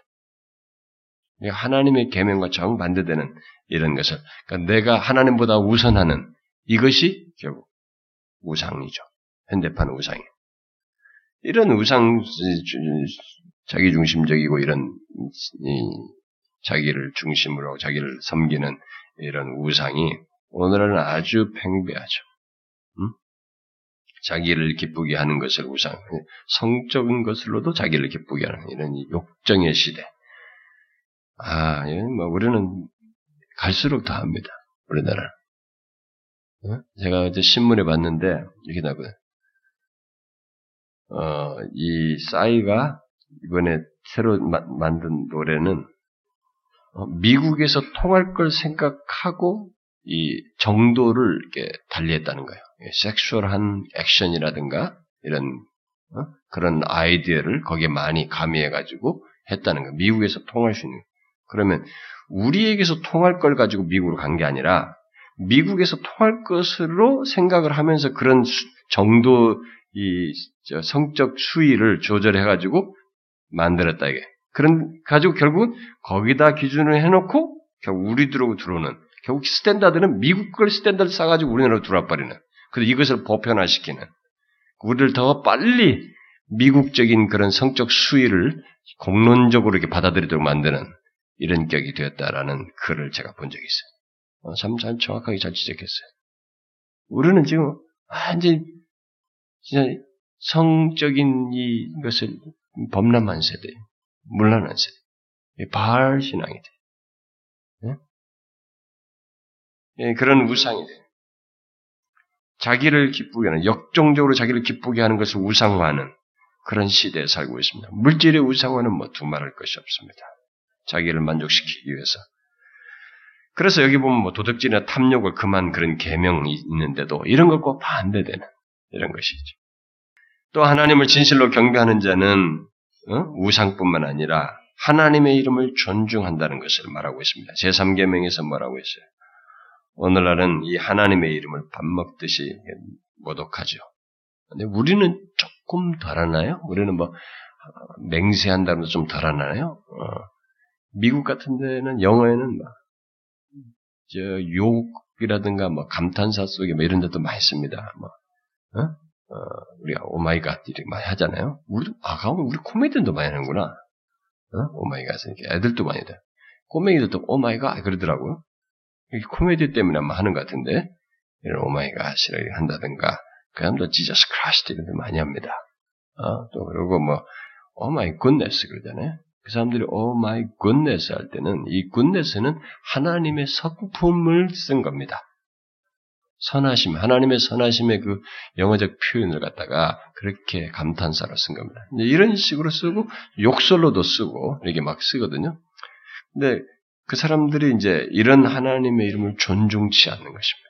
하나님의 계명과 정반대되는 이런 것을 그러니까 내가 하나님보다 우선하는 이것이 결국 우상이죠. 현대판 우상이. 이런 우상 자기 중심적이고 이런 자기를 중심으로 자기를 섬기는 이런 우상이 오늘은 아주 팽배하죠. 음? 자기를 기쁘게 하는 것을 우상, 성적인 것으로도 자기를 기쁘게 하는 이런 욕정의 시대. 아, 뭐 우리는 갈수록 더 합니다. 우리나라. 어? 제가 어제 신문에 봤는데 이렇게 나고요. 어, 이 싸이가 이번에 새로 마, 만든 노래는 어, 미국에서 통할 걸 생각하고 이 정도를 이렇게 달리했다는 거예요. 섹슈얼한 액션이라든가 이런 어? 그런 아이디어를 거기에 많이 가미해 가지고 했다는 거예요. 미국에서 통할 수 있는. 그러면 우리에게서 통할 걸 가지고 미국으로 간 게 아니라 미국에서 통할 것으로 생각을 하면서 그런 정도 이 성적 수위를 조절해 가지고 만들었다 이게. 그런 가지고 결국 거기다 기준을 해놓고 결국 우리들하고 들어오는 결국 standard는 미국 걸 standard 삼아가지고 우리나라로 들어와 버리는. 그래서 이것을 보편화시키는. 우리를 더 빨리 미국적인 그런 성적 수위를 공론적으로 이렇게 받아들이도록 만드는 이런 격이 되었다라는 글을 제가 본 적이 있어요. 어, 참, 참 정확하게 잘 지적했어요. 우리는 지금 완전히 진짜 성적인 이것을 범람한 세대, 물란한 세대, 바알 신앙이 돼. 네? 예, 그런 우상이 돼. 자기를 기쁘게 하는, 역종적으로 자기를 기쁘게 하는 것을 우상화하는 그런 시대에 살고 있습니다. 물질의 우상화는 뭐 두말할 것이 없습니다. 자기를 만족시키기 위해서. 그래서 여기 보면 뭐 도덕질이나 탐욕을 그만 그런 계명이 있는데도 이런 것과 반대되는 이런 것이죠. 또 하나님을 진실로 경배하는 자는 어? 우상뿐만 아니라 하나님의 이름을 존중한다는 것을 말하고 있습니다. 제3계명에서 뭐라고 했어요? 오늘날은 이 하나님의 이름을 밥 먹듯이 모독하죠. 근데 우리는 조금 덜 하나요? 우리는 뭐 맹세한다면서 좀 덜 하나요? 어. 미국 같은 데는 영어에는 막, 저, 욕이라든가 뭐 감탄사 속에 뭐 이런 데도 많이 씁니다. 뭐, 어? 어, 우리가 oh my God 이렇게 많이 하잖아요. 우리 아, 가면 우리 코미디언도 많이 하는구나. 어? oh my God 애들도 많이 돼. 꼬맹이들도 oh my God 그러더라고요. 코미디 때문에 아마 하는 것 같은데 이런 oh my God이라고 한다든가 그 사람도 Jesus Christ 이런 데 많이 합니다. 어? 또 그리고 뭐 oh my goodness 그러잖아요. 그 사람들이 oh my goodness 할 때는 이 goodness는 하나님의 성품을 쓴 겁니다. 선하심, 하나님의 선하심의 그 영어적 표현을 갖다가 그렇게 감탄사로 쓴 겁니다. 이런 식으로 쓰고 욕설로도 쓰고 이렇게 막 쓰거든요. 근데 그 사람들이 이제 이런 하나님의 이름을 존중치 않는 것입니다.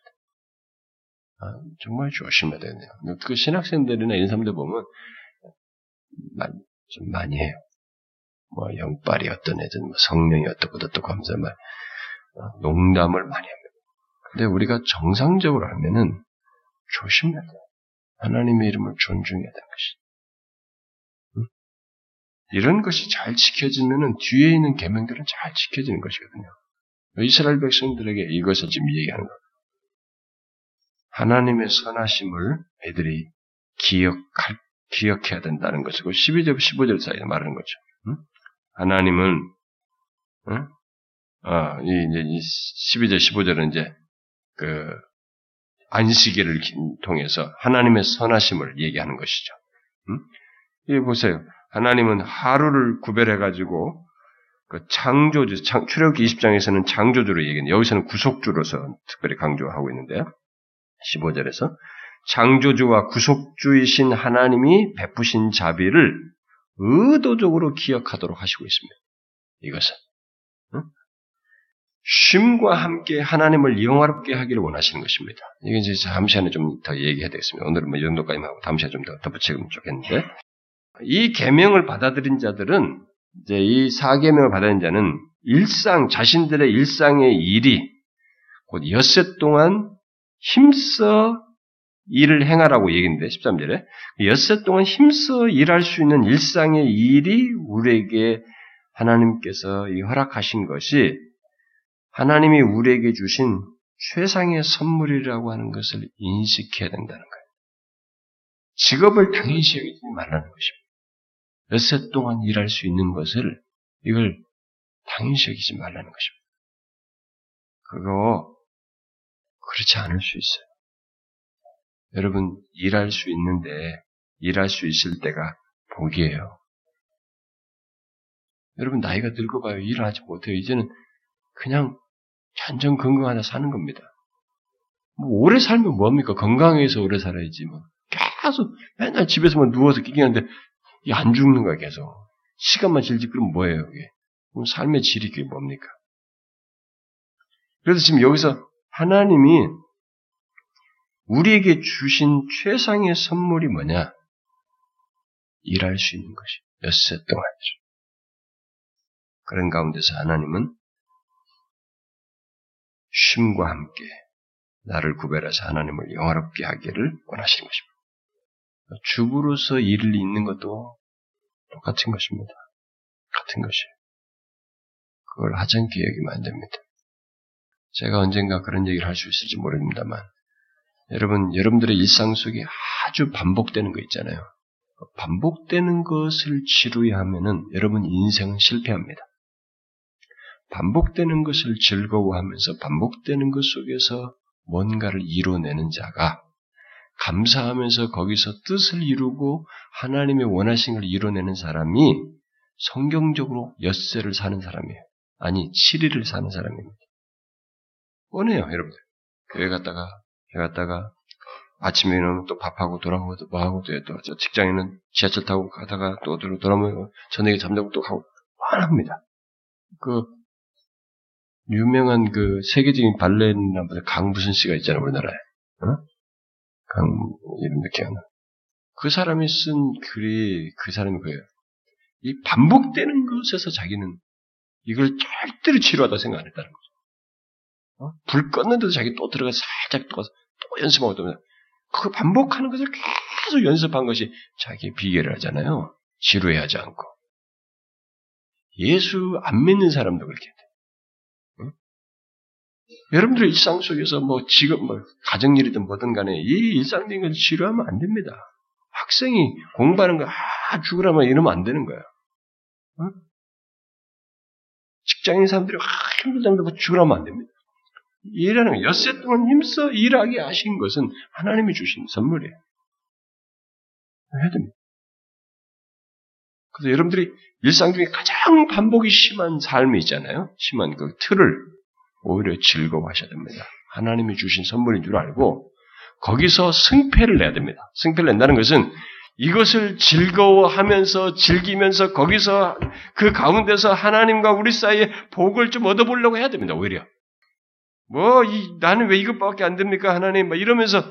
아, 정말 조심해야 되네요. 그 신학생들이나 이런 사람들 보면 좀 많이 해요. 뭐 영빨이 어떤 애든 뭐 성령이 어떻고 어떻고 하면서 막 어, 농담을 많이 합니다. 근데 우리가 정상적으로 하면은 조심해야 돼. 하나님의 이름을 존중해야 되는 것이. 응? 이런 것이 잘 지켜지면은 뒤에 있는 계명들은 잘 지켜지는 것이거든요. 이스라엘 백성들에게 이것을 지금 얘기하는 거예요. 하나님의 선하심을 애들이 기억할, 기억해야 된다는 것이고 12절, 15절 사이에 말하는 거죠. 응? 하나님은 응? 아, 이, 이제, 이 12절, 15절은 이제, 그, 안식일을 통해서 하나님의 선하심을 얘기하는 것이죠. 음? 이 보세요. 하나님은 하루를 구별해가지고, 그 창조주, 창, 출애굽기 20장에서는 창조주로 얘기했는데, 여기서는 구속주로서 특별히 강조하고 있는데요. 15절에서, 창조주와 구속주이신 하나님이 베푸신 자비를 의도적으로 기억하도록 하시고 있습니다. 이것은. 쉼과 함께 하나님을 영화롭게 하기를 원하시는 것입니다. 이게 이제 잠시 안에 좀 더 얘기해야 되겠습니다. 오늘은 뭐 이 정도까지만 하고 다음 시간에 좀 더 덧붙이면 좋겠는데 이 계명을 받아들인 자들은 이제 이 사계명을 받아들인 자는 일상 자신들의 일상의 일이 곧 엿새 동안 힘써 일을 행하라고 얘기했는데 13절에 엿새 동안 힘써 일할 수 있는 일상의 일이 우리에게 하나님께서 허락하신 것이 하나님이 우리에게 주신 최상의 선물이라고 하는 것을 인식해야 된다는 거예요. 직업을 당연시 여기지 말라는 것입니다. 엿새 동안 일할 수 있는 것을 이걸 당연시 여기지 말라는 것입니다. 그거 그렇지 않을 수 있어요. 여러분 일할 수 있는데 일할 수 있을 때가 복이에요. 여러분 나이가 늙어봐요. 일을 하지 못해요. 이제는 그냥 전전긍긍하다 사는 겁니다. 뭐 오래 살면 뭐합니까? 건강해서 오래 살아야지 뭐. 계속 맨날 집에서만 누워서 끼기하는데 안 죽는 거야 계속. 시간만 질질 그럼 뭐예요 이게? 삶의 질이 그게 뭡니까? 그래서 지금 여기서 하나님이 우리에게 주신 최상의 선물이 뭐냐? 일할 수 있는 것이 엿새 동안이죠. 그런 가운데서 하나님은 쉼과 함께 나를 구별해서 하나님을 영화롭게 하기를 원하시는 것입니다. 주부로서 일을 잇는 것도 똑같은 것입니다. 같은 것이에요. 그걸 하찮게 여기면 안 됩니다. 제가 언젠가 그런 얘기를 할 수 있을지 모릅니다만, 여러분, 여러분들의 일상 속에 아주 반복되는 거 있잖아요. 반복되는 것을 지루해 하면은 여러분 인생은 실패합니다. 반복되는 것을 즐거워하면서 반복되는 것 속에서 뭔가를 이뤄내는 자가 감사하면서 거기서 뜻을 이루고 하나님의 원하신 걸 이뤄내는 사람이 성경적으로 엿새를 사는 사람이에요. 아니, 7일을 사는 사람입니다. 뻔해요, 여러분들. 교회 갔다가, 교회 갔다가, 아침에 일어나면 또 밥하고 돌아오고 또 뭐하고 또 직장에는 지하철 타고 가다가 또 돌아오면 저녁에 잠자고 또 가고 뻔합니다. 그 유명한 그 세계적인 발레리나 강 무슨 씨가 있잖아요 우리나라에 어? 강 이름 하나 그 사람이 쓴 글이 그 사람이 그예요. 이 반복되는 것에서 자기는 이걸 절대로 치료하다 생각 안 했다는 거죠. 어? 불 껐는데도 자기 또 들어가 살짝 또, 또 연습하고 또그 반복하는 것을 계속 연습한 것이 자기 비결을 하잖아요. 지루해하지 않고 예수 안 믿는 사람도 그렇게 여러분들의 일상 속에서 뭐 지금 뭐 가정일이든 뭐든 간에 이 일상적인 걸 치료하면 안 됩니다. 학생이 공부하는 거, 아, 죽으라면 이러면 안 되는 거야. 어? 직장인 사람들이 아, 힘들다고 뭐 죽으라면 안 됩니다. 일하는 거, 엿새 동안 힘써 일하게 하신 것은 하나님이 주신 선물이에요. 해야 됩니다. 그래서 여러분들이 일상 중에 가장 반복이 심한 삶이 있잖아요. 심한 그 틀을 오히려 즐거워하셔야 됩니다. 하나님이 주신 선물인 줄 알고 거기서 승패를 내야 됩니다. 승패를 낸다는 것은 이것을 즐거워하면서 즐기면서 거기서 그 가운데서 하나님과 우리 사이에 복을 좀 얻어보려고 해야 됩니다. 오히려 뭐 이, 나는 왜 이것밖에 안 됩니까 하나님 막 이러면서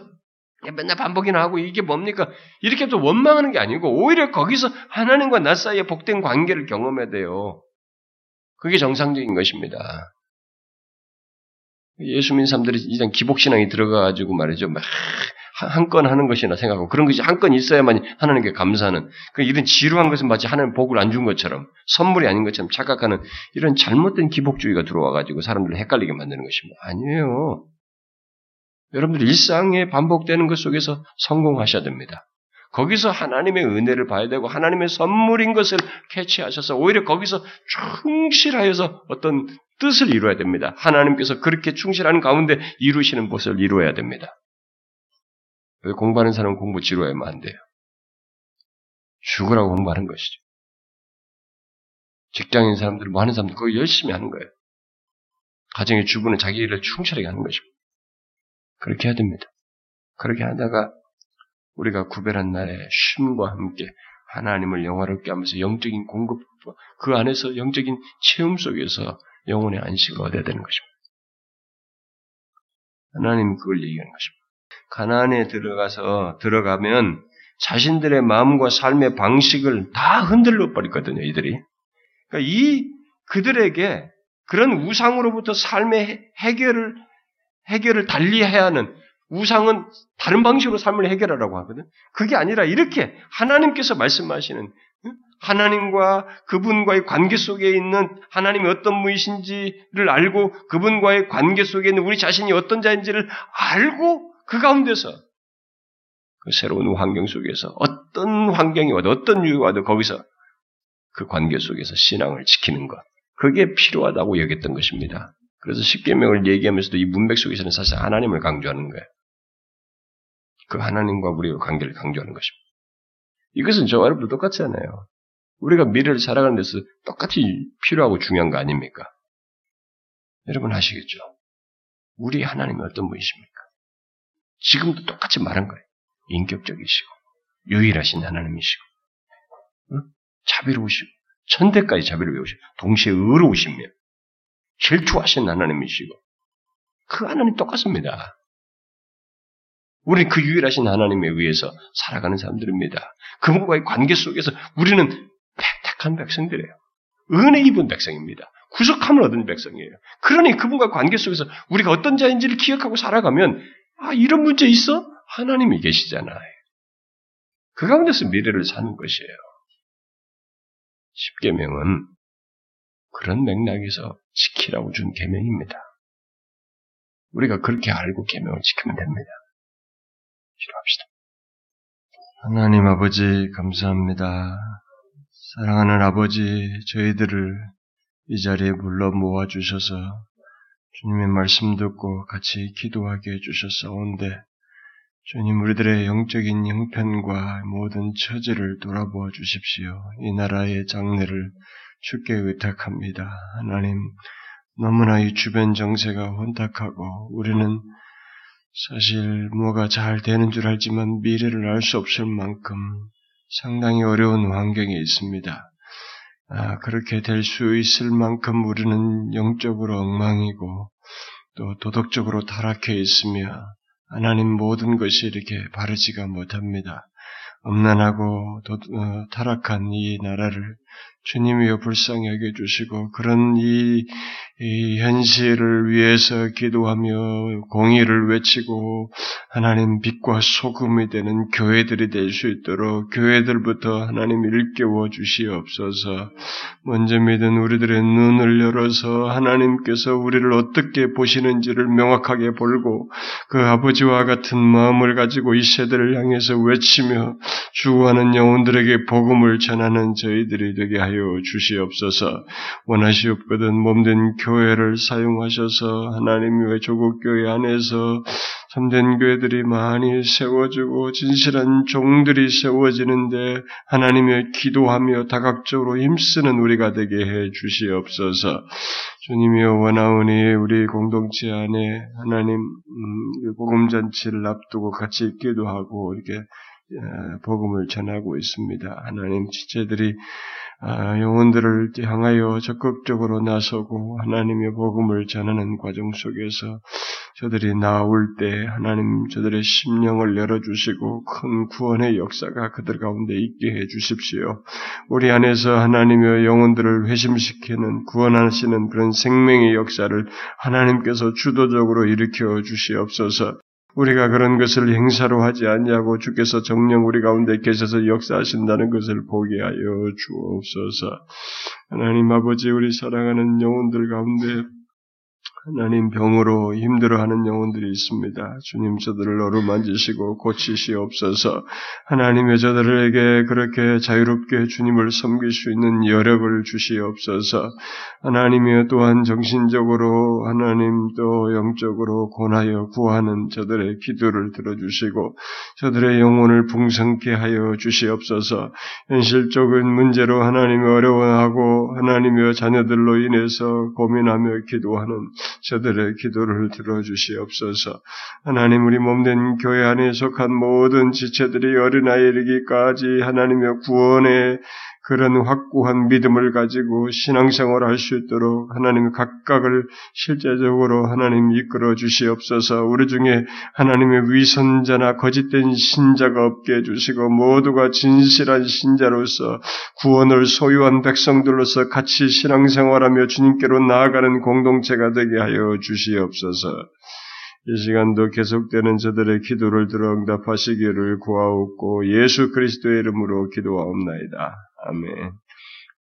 맨날 반복이나 하고 이게 뭡니까 이렇게 또 원망하는 게 아니고 오히려 거기서 하나님과 나 사이에 복된 관계를 경험해야 돼요. 그게 정상적인 것입니다. 예수 믿는 사람들이 이런 기복신앙이 들어가가지고 말이죠. 한건 하는 것이나 생각하고 그런 것이 한 건 있어야만 하나님께 감사하는 그 이런 지루한 것은 마치 하나님 복을 안 준 것처럼 선물이 아닌 것처럼 착각하는 이런 잘못된 기복주의가 들어와가지고 사람들을 헷갈리게 만드는 것입니다. 아니에요. 여러분들 일상에 반복되는 것 속에서 성공하셔야 됩니다. 거기서 하나님의 은혜를 봐야 되고 하나님의 선물인 것을 캐치하셔서 오히려 거기서 충실하여서 어떤 뜻을 이루어야 됩니다. 하나님께서 그렇게 충실하는 가운데 이루시는 것을 이루어야 됩니다. 공부하는 사람은 공부 지루하면 안 돼요. 죽으라고 공부하는 것이죠. 직장인 사람들, 뭐 하는 사람들, 그거 열심히 하는 거예요. 가정의 주부는 자기 일을 충실하게 하는 것이고. 그렇게 해야 됩니다. 그렇게 하다가 우리가 구별한 날에 쉼과 함께 하나님을 영화롭게 하면서 영적인 공급, 그 안에서 영적인 체험 속에서 영혼의 안식을 얻어야 되는 것입니다. 하나님 그걸 얘기하는 것입니다. 가나안에 들어가서 들어가면 자신들의 마음과 삶의 방식을 다 흔들려 버리거든요, 이들이. 그러니까 이 그들에게 그런 우상으로부터 삶의 해결을 해결을 달리해야 하는 우상은 다른 방식으로 삶을 해결하라고 하거든. 그게 아니라 이렇게 하나님께서 말씀하시는 하나님과 그분과의 관계 속에 있는 하나님이 어떤 분이신지를 알고 그분과의 관계 속에 있는 우리 자신이 어떤 자인지를 알고 그 가운데서 그 새로운 환경 속에서 어떤 환경이 와도 어떤 이유가 와도 거기서 그 관계 속에서 신앙을 지키는 것 그게 필요하다고 여겼던 것입니다. 그래서 십계명을 얘기하면서도 이 문맥 속에서는 사실 하나님을 강조하는 거예요. 그 하나님과 우리의 관계를 강조하는 것입니다. 이것은 저와 여러분도 똑같지 않아요. 우리가 미래를 살아가는 데서 똑같이 필요하고 중요한 거 아닙니까? 여러분 아시겠죠? 우리 하나님이 어떤 분이십니까? 지금도 똑같이 말한 거예요. 인격적이시고, 유일하신 하나님이시고, 응? 자비로우시고, 천대까지 자비로우시고, 동시에 의로우시며, 질투하신 하나님이시고, 그 하나님 똑같습니다. 우리는 그 유일하신 하나님에 의해서 살아가는 사람들입니다. 그분과의 관계 속에서 우리는 택한 백성들이에요. 은혜 입은 백성입니다. 구속함을 얻은 백성이에요. 그러니 그분과 관계 속에서 우리가 어떤 자인지를 기억하고 살아가면 아 이런 문제 있어? 하나님이 계시잖아요. 그 가운데서 미래를 사는 것이에요. 십계명은 그런 맥락에서 지키라고 준 계명입니다. 우리가 그렇게 알고 계명을 지키면 됩니다. 기도합시다. 하나님 아버지 감사합니다. 사랑하는 아버지 저희들을 이 자리에 불러 모아 주셔서 주님의 말씀 듣고 같이 기도하게 해주셨사온데 주님 우리들의 영적인 형편과 모든 처지를 돌아보아 주십시오. 이 나라의 장래를 주께 의탁합니다. 하나님 너무나 이 주변 정세가 혼탁하고 우리는 사실 뭐가 잘 되는 줄 알지만 미래를 알 수 없을 만큼 상당히 어려운 환경에 있습니다. 아, 그렇게 될 수 있을 만큼 우리는 영적으로 엉망이고 또 도덕적으로 타락해 있으며 하나님 모든 것이 이렇게 바르지가 못합니다. 음란하고 도, 어, 타락한 이 나라를 주님이여 불쌍히 여겨주시고 그런 이, 이, 현실을 위해서 기도하며 공의를 외치고 하나님 빛과 소금이 되는 교회들이 될 수 있도록 교회들부터 하나님 일깨워 주시옵소서. 먼저 믿은 우리들의 눈을 열어서 하나님께서 우리를 어떻게 보시는지를 명확하게 볼고 그 아버지와 같은 마음을 가지고 이 세대를 향해서 외치며 주구하는 영혼들에게 복음을 전하는 저희들이 되게 하여 하여 주시옵소서. 원하시옵거든 몸된 교회를 사용하셔서 하나님의 조국 교회 안에서 참된 교회들이 많이 세워지고 진실한 종들이 세워지는데 하나님의 기도하며 다각적으로 힘쓰는 우리가 되게 해 주시옵소서. 주님이여 원하오니 우리 공동체 안에 하나님 음, 복음 잔치를 앞두고 같이 기도 하고 이렇게 복음을 전하고 있습니다. 하나님 지체들이 아, 영혼들을 향하여 적극적으로 나서고 하나님의 복음을 전하는 과정 속에서 저들이 나올 때 하나님 저들의 심령을 열어주시고 큰 구원의 역사가 그들 가운데 있게 해 주십시오. 우리 안에서 하나님의 영혼들을 회심시키는 구원하시는 그런 생명의 역사를 하나님께서 주도적으로 일으켜 주시옵소서. 우리가 그런 것을 행사로 하지 않냐고 주께서 정령 우리 가운데 계셔서 역사하신다는 것을 보게 하여 주옵소서. 하나님 아버지 우리 사랑하는 영혼들 가운데 하나님 병으로 힘들어하는 영혼들이 있습니다. 주님 저들을 어루만지시고 고치시옵소서. 하나님의 저들에게 그렇게 자유롭게 주님을 섬길 수 있는 여력을 주시옵소서. 하나님의 또한 정신적으로 하나님 또 영적으로 권하여 구하는 저들의 기도를 들어주시고 저들의 영혼을 풍성케 하여 주시옵소서. 현실적인 문제로 하나님이 어려워하고 하나님의 자녀들로 인해서 고민하며 기도하는 저들의 기도를 들어주시옵소서. 하나님 우리 몸된 교회 안에 속한 모든 지체들이 어린아이 이르기까지 하나님의 구원의 그런 확고한 믿음을 가지고 신앙생활을 할 수 있도록 하나님 각각을 실제적으로 하나님 이끌어 주시옵소서 우리 중에 하나님의 위선자나 거짓된 신자가 없게 해주시고 모두가 진실한 신자로서 구원을 소유한 백성들로서 같이 신앙생활하며 주님께로 나아가는 공동체가 되게 하여 주시옵소서 이 시간도 계속되는 저들의 기도를 들어 응답하시기를 구하옵고 예수 그리스도의 이름으로 기도하옵나이다. 아멘.